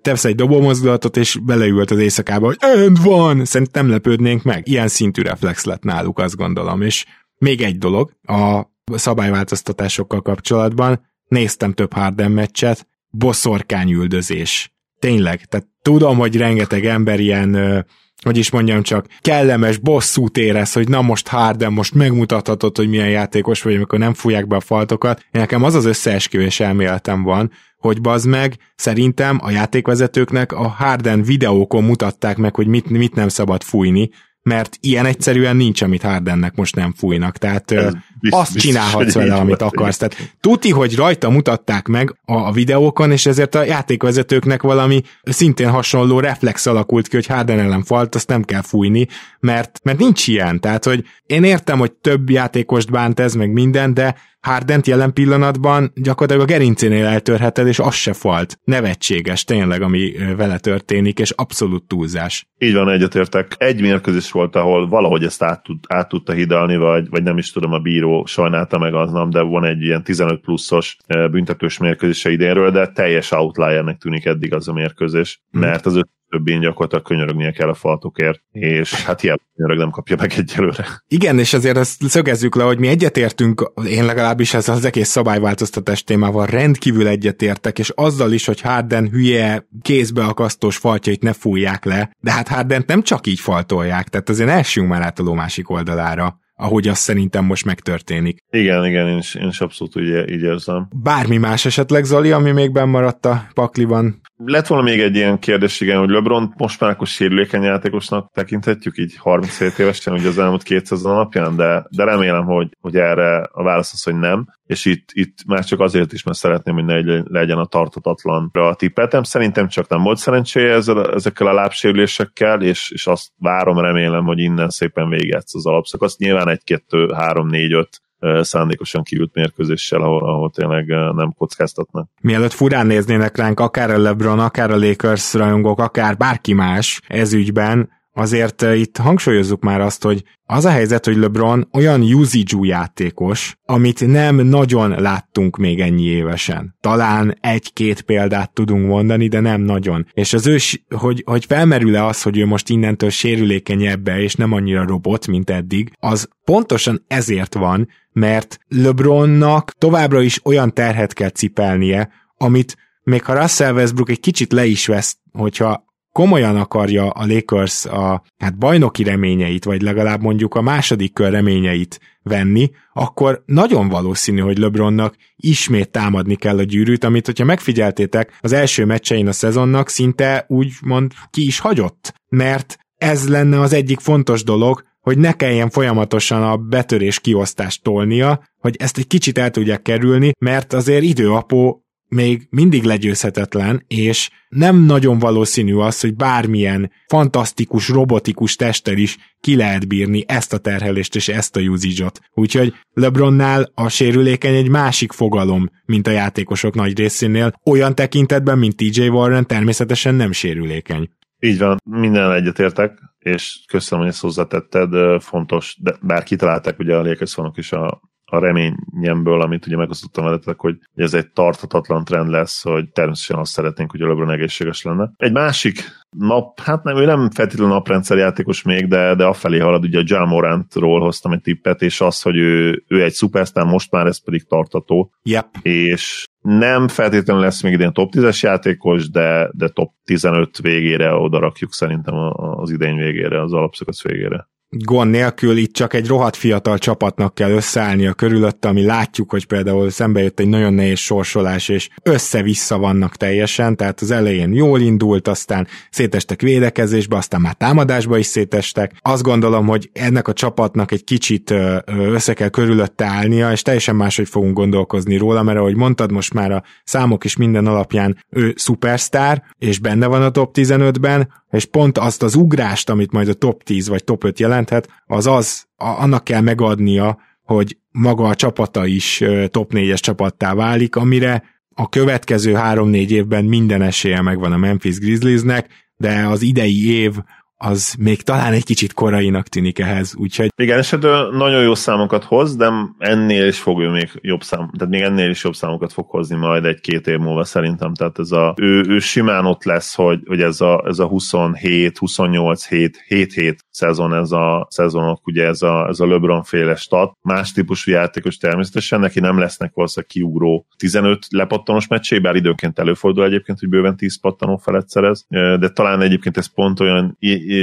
tesz egy dobomozdulatot, és beleült az éjszakába, hogy end van! Szerintem nem lepődnénk meg. Ilyen szintű reflex lett náluk, azt gondolom. És még egy dolog, a szabályváltoztatásokkal kapcsolatban, néztem több Harden meccset, boszorkányüldözés. Tényleg, tehát tudom, hogy rengeteg ember ilyen hogy is mondjam csak, kellemes bosszút érez, hogy na most Harden, most megmutathatod, hogy milyen játékos vagy, amikor nem fújják be a faltokat. Nekem az az összeesküvés elméletem van, hogy bazd meg, szerintem a játékvezetőknek a Harden videókon mutatták meg, hogy mit, mit nem szabad fújni, mert ilyen egyszerűen nincs, amit Hardennek most nem fújnak. Tehát Ez biztos, azt csinálhatsz vele, amit akarsz. Tehát tuti, hogy rajta mutatták meg a, a videókon, és ezért a játékvezetőknek valami szintén hasonló reflex alakult ki, hogy Harden ellen falt, azt nem kell fújni, mert, mert nincs ilyen. Tehát, hogy én értem, hogy több játékost bánt ez, meg minden, de Hardent jelen pillanatban gyakorlatilag a gerincénél eltörheted, és az se falt. Nevetséges tényleg, ami vele történik, és abszolút túlzás. Így van, egyetértek. Egy mérkőzés volt, ahol valahogy ezt át, tud, át tudta hidalni, vagy, vagy nem is tudom, a bíró sajnálta meg az nem, de van egy ilyen 15 pluszos büntetős mérkőzése idénről, de teljes outliernek tűnik eddig az a mérkőzés, hmm. mert az többén gyakorlatilag könyörögnie kell a faltokért, és hát hiába könyörög nem kapja meg egyelőre. Igen, és azért azt szögezzük le, hogy mi egyetértünk, én legalábbis ez az egész szabályváltoztatás témával rendkívül egyetértek, és azzal is, hogy Harden hülye kézbeakasztós faltjait ne fújják le, de hát Harden nem csak így faltolják, tehát azért elsünk már át a ló másik oldalára ahogy az szerintem most megtörténik. Igen, igen, én is, én is abszolút így, így érzem. Bármi más esetleg, Zoli, ami még benn a pakliban? Lett volna még egy ilyen kérdés, igen, hogy LeBron most már akkor sérülékeny játékosnak tekinthetjük így 37 évesen, ugye az elmúlt 200 napján, de, de remélem, hogy, hogy erre a válasz az, hogy nem, és itt, itt már csak azért is, mert szeretném, hogy ne legyen a tartatatlanra a tippetem. Szerintem csak nem volt szerencséje ezzel, ezekkel a lábsérülésekkel, és, és azt várom, remélem, hogy innen szépen véget az alapszakasz. Nyilván egy, kettő, három, négy, öt szándékosan kiült mérkőzéssel, ahol, ahol tényleg nem kockáztatnak. Mielőtt furán néznének ránk akár a LeBron, akár a Lakers rajongók, akár bárki más ez ügyben, azért itt hangsúlyozzuk már azt, hogy az a helyzet, hogy LeBron olyan usage játékos, amit nem nagyon láttunk még ennyi évesen. Talán egy-két példát tudunk mondani, de nem nagyon. És az ő, hogy, hogy felmerül-e az, hogy ő most innentől sérülékenyebbe, és nem annyira robot, mint eddig, az pontosan ezért van, mert LeBronnak továbbra is olyan terhet kell cipelnie, amit még ha Russell Westbrook egy kicsit le is vesz, hogyha komolyan akarja a Lakers a hát bajnoki reményeit, vagy legalább mondjuk a második kör reményeit venni, akkor nagyon valószínű, hogy LeBronnak ismét támadni kell a gyűrűt, amit, hogyha megfigyeltétek, az első meccsein a szezonnak szinte úgy mond ki is hagyott, mert ez lenne az egyik fontos dolog, hogy ne kelljen folyamatosan a betörés kiosztást tolnia, hogy ezt egy kicsit el tudják kerülni, mert azért időapó még mindig legyőzhetetlen, és nem nagyon valószínű az, hogy bármilyen fantasztikus, robotikus testtel is ki lehet bírni ezt a terhelést és ezt a usage-ot. Úgyhogy LeBronnál a sérülékeny egy másik fogalom, mint a játékosok nagy részénél, olyan tekintetben, mint TJ Warren természetesen nem sérülékeny. Így van, minden egyetértek, és köszönöm, hogy ezt hozzátetted, fontos, de bár kitalálták ugye a Lakers is a a reményemből, amit ugye megosztottam veletek, hogy ez egy tartatatlan trend lesz, hogy természetesen azt szeretnénk, hogy a LeBron egészséges lenne. Egy másik nap, hát nem, ő nem feltétlenül naprendszer játékos még, de, de afelé halad, ugye a John Morantról hoztam egy tippet, és az, hogy ő, ő egy szupersztár, most már ez pedig tartató. Yep. És nem feltétlenül lesz még idén top 10-es játékos, de, de top 15 végére oda rakjuk szerintem az idény végére, az alapszakasz végére gond nélkül itt csak egy rohadt fiatal csapatnak kell összeállnia körülött, ami látjuk, hogy például szembe jött egy nagyon nehéz sorsolás, és össze-vissza vannak teljesen, tehát az elején jól indult, aztán szétestek védekezésbe, aztán már támadásba is szétestek. Azt gondolom, hogy ennek a csapatnak egy kicsit össze kell körülötte állnia, és teljesen máshogy fogunk gondolkozni róla, mert ahogy mondtad, most már a számok is minden alapján ő szupersztár, és benne van a top 15-ben, és pont azt az ugrást, amit majd a top 10 vagy top 5 jelenthet, az az, annak kell megadnia, hogy maga a csapata is top 4-es csapattá válik, amire a következő 3-4 évben minden esélye megvan a Memphis Grizzliesnek, de az idei év az még talán egy kicsit korainak tűnik ehhez, úgyhogy... Igen, és hát nagyon jó számokat hoz, de ennél is fog ő még jobb szám, tehát még ennél is jobb számokat fog hozni majd egy-két év múlva szerintem, tehát ez a, ő, ő simán ott lesz, hogy, hogy ez a, ez a 27, 28, 7, 7, 7 szezon, ez a szezonok, ugye ez a, ez a LeBron féle stat, más típusú játékos természetesen, neki nem lesznek valószínűleg kiugró 15 lepattanos meccsé, bár időnként előfordul egyébként, hogy bőven 10 pattanó felett szerez, de talán egyébként ez pont olyan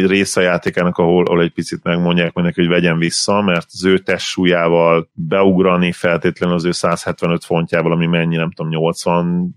része a játékának, ahol, ahol egy picit megmondják meg neki, hogy vegyen vissza, mert az ő testsúlyával beugrani feltétlenül az ő 175 fontjával, ami mennyi, nem tudom,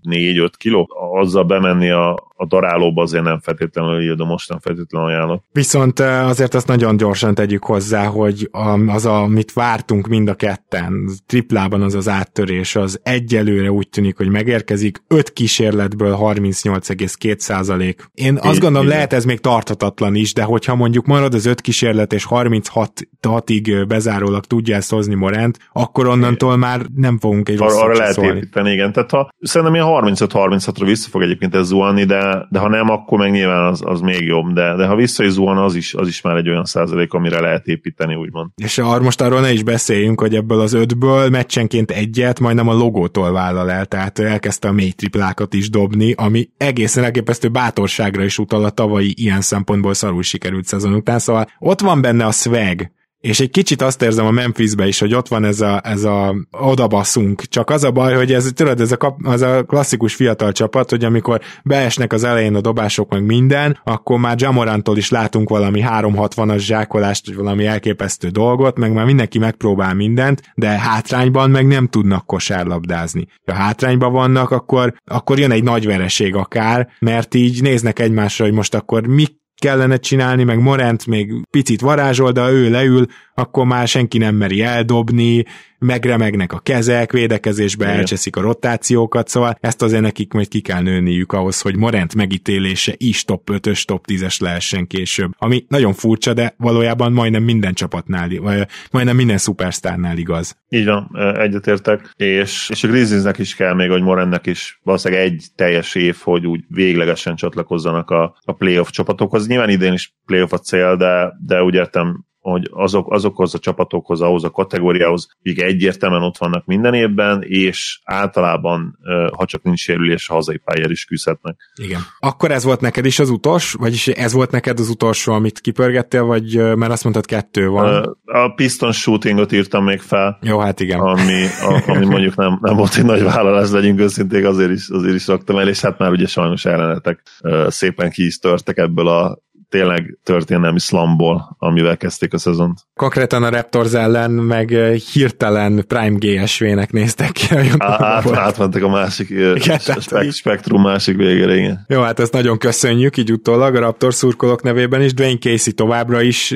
84-5 kiló, azzal bemenni a, a darálóba azért nem feltétlenül de most nem feltétlenül ajánlok. Viszont azért azt nagyon gyorsan tegyük hozzá, hogy az, amit vártunk mind a ketten, triplában az az áttörés, az egyelőre úgy tűnik, hogy megérkezik, 5 kísérletből 38,2 százalék. Én azt így, gondolom, így lehet ez még tarthatatlan is, de hogyha mondjuk marad az 5 kísérlet és 36-ig bezárólag tudja ezt hozni Morent, akkor onnantól már nem fogunk egy Ar- Arra lehet szólni. építeni, igen. Tehát ha, szerintem ilyen 35-36-ra vissza fog egyébként ez zuhanni, de de, ha nem, akkor meg nyilván az, az még jobb, de, de ha vissza is zuhan, az is, az is már egy olyan százalék, amire lehet építeni, úgymond. És ar most arról ne is beszéljünk, hogy ebből az ötből meccsenként egyet majdnem a logótól vállal el, tehát elkezdte a mély triplákat is dobni, ami egészen elképesztő bátorságra is utal a tavalyi ilyen szempontból szarul sikerült szezon után, szóval ott van benne a swag, és egy kicsit azt érzem a Memphisbe is, hogy ott van ez a, ez a odabaszunk, csak az a baj, hogy ez, tudod, ez a, kap, az a klasszikus fiatal csapat, hogy amikor beesnek az elején a dobások meg minden, akkor már Jamorantól is látunk valami 360-as zsákolást, vagy valami elképesztő dolgot, meg már mindenki megpróbál mindent, de hátrányban meg nem tudnak kosárlabdázni. Ha hátrányban vannak, akkor, akkor jön egy nagy vereség akár, mert így néznek egymásra, hogy most akkor mi kellene csinálni, meg Morent még picit varázsol, de ő leül, akkor már senki nem meri eldobni, megremegnek a kezek, védekezésbe Igen. elcseszik a rotációkat, szóval ezt azért nekik majd ki kell nőniük ahhoz, hogy Morent megítélése is top 5-ös, top 10-es lehessen később. Ami nagyon furcsa, de valójában majdnem minden csapatnál, vagy majdnem minden szupersztárnál igaz. Így van, egyetértek, és, és a Grizzliesnek is kell még, hogy Morentnek is valószínűleg egy teljes év, hogy úgy véglegesen csatlakozzanak a, a playoff csapatokhoz. Nyilván idén is playoff a cél, de, de úgy értem hogy azok, azokhoz a csapatokhoz, ahhoz a kategóriához, akik egyértelműen ott vannak minden évben, és általában, ha csak nincs sérülés, hazai pályára is küzdhetnek. Igen. Akkor ez volt neked is az utolsó, vagyis ez volt neked az utolsó, amit kipörgettél, vagy mert azt mondtad kettő van? A piston shootingot írtam még fel. Jó, hát igen. Ami, a, ami mondjuk nem, nem volt egy nagy vállalás, legyünk őszinték, azért is, azért is raktam el, és hát már ugye sajnos ellenetek szépen ki is törtek ebből a tényleg történelmi slamból, amivel kezdték a szezont. Konkrétan a Raptors ellen meg hirtelen Prime GSV-nek néztek ki a Át, Átmentek a másik igen, spek- spektrum másik végére, igen. Jó, hát ezt nagyon köszönjük, így utólag a Raptors szurkolók nevében is. Dwayne Casey továbbra is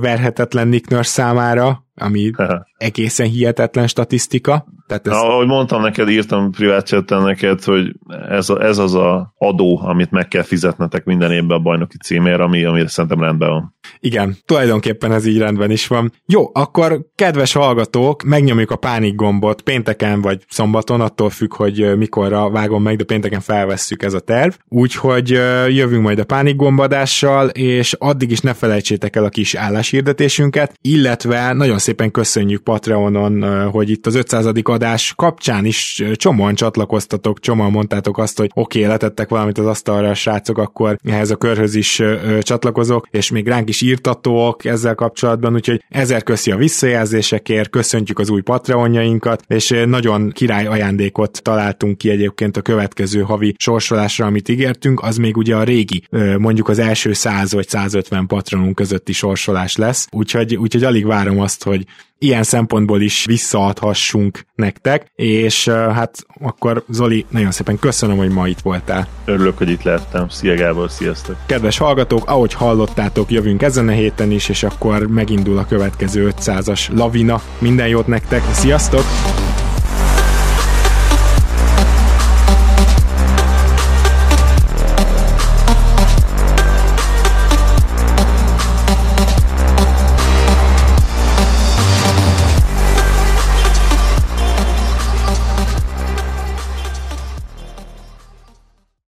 verhetetlen Nick Nurse számára, ami egészen hihetetlen statisztika. Tehát ez... Ahogy mondtam neked, írtam privát neked, hogy ez, a, ez az a adó, amit meg kell fizetnetek minden évben a bajnoki címért, ami, ami szerintem rendben van. Igen, tulajdonképpen ez így rendben is van. Jó, akkor kedves hallgatók, megnyomjuk a pánik gombot pénteken vagy szombaton, attól függ, hogy mikorra vágom meg, de pénteken felvesszük ez a terv. Úgyhogy jövünk majd a pánik gombadással, és addig is ne felejtsétek el a kis álláshirdetésünket, illetve nagyon szépen köszönjük Patreonon, hogy itt az 500. adás kapcsán is csomóan csatlakoztatok, csomóan mondtátok azt, hogy oké, okay, letettek valamit az asztalra, srácok, akkor ehhez a körhöz is csatlakozok, és még ránk is írtatók ezzel kapcsolatban, úgyhogy ezer köszi a visszajelzésekért, köszöntjük az új Patreonjainkat, és nagyon király ajándékot találtunk ki egyébként a következő havi sorsolásra, amit ígértünk, az még ugye a régi, mondjuk az első 100 vagy 150 patronunk közötti sorsolás lesz, úgyhogy, úgyhogy alig várom azt, hogy ilyen szempontból is visszaadhassunk nektek, és hát akkor Zoli, nagyon szépen köszönöm, hogy ma itt voltál. Örülök, hogy itt lettem. Szia Gábor, sziasztok! Kedves hallgatók, ahogy hallottátok, jövünk ezen a héten is, és akkor megindul a következő 500-as lavina. Minden jót nektek, sziasztok!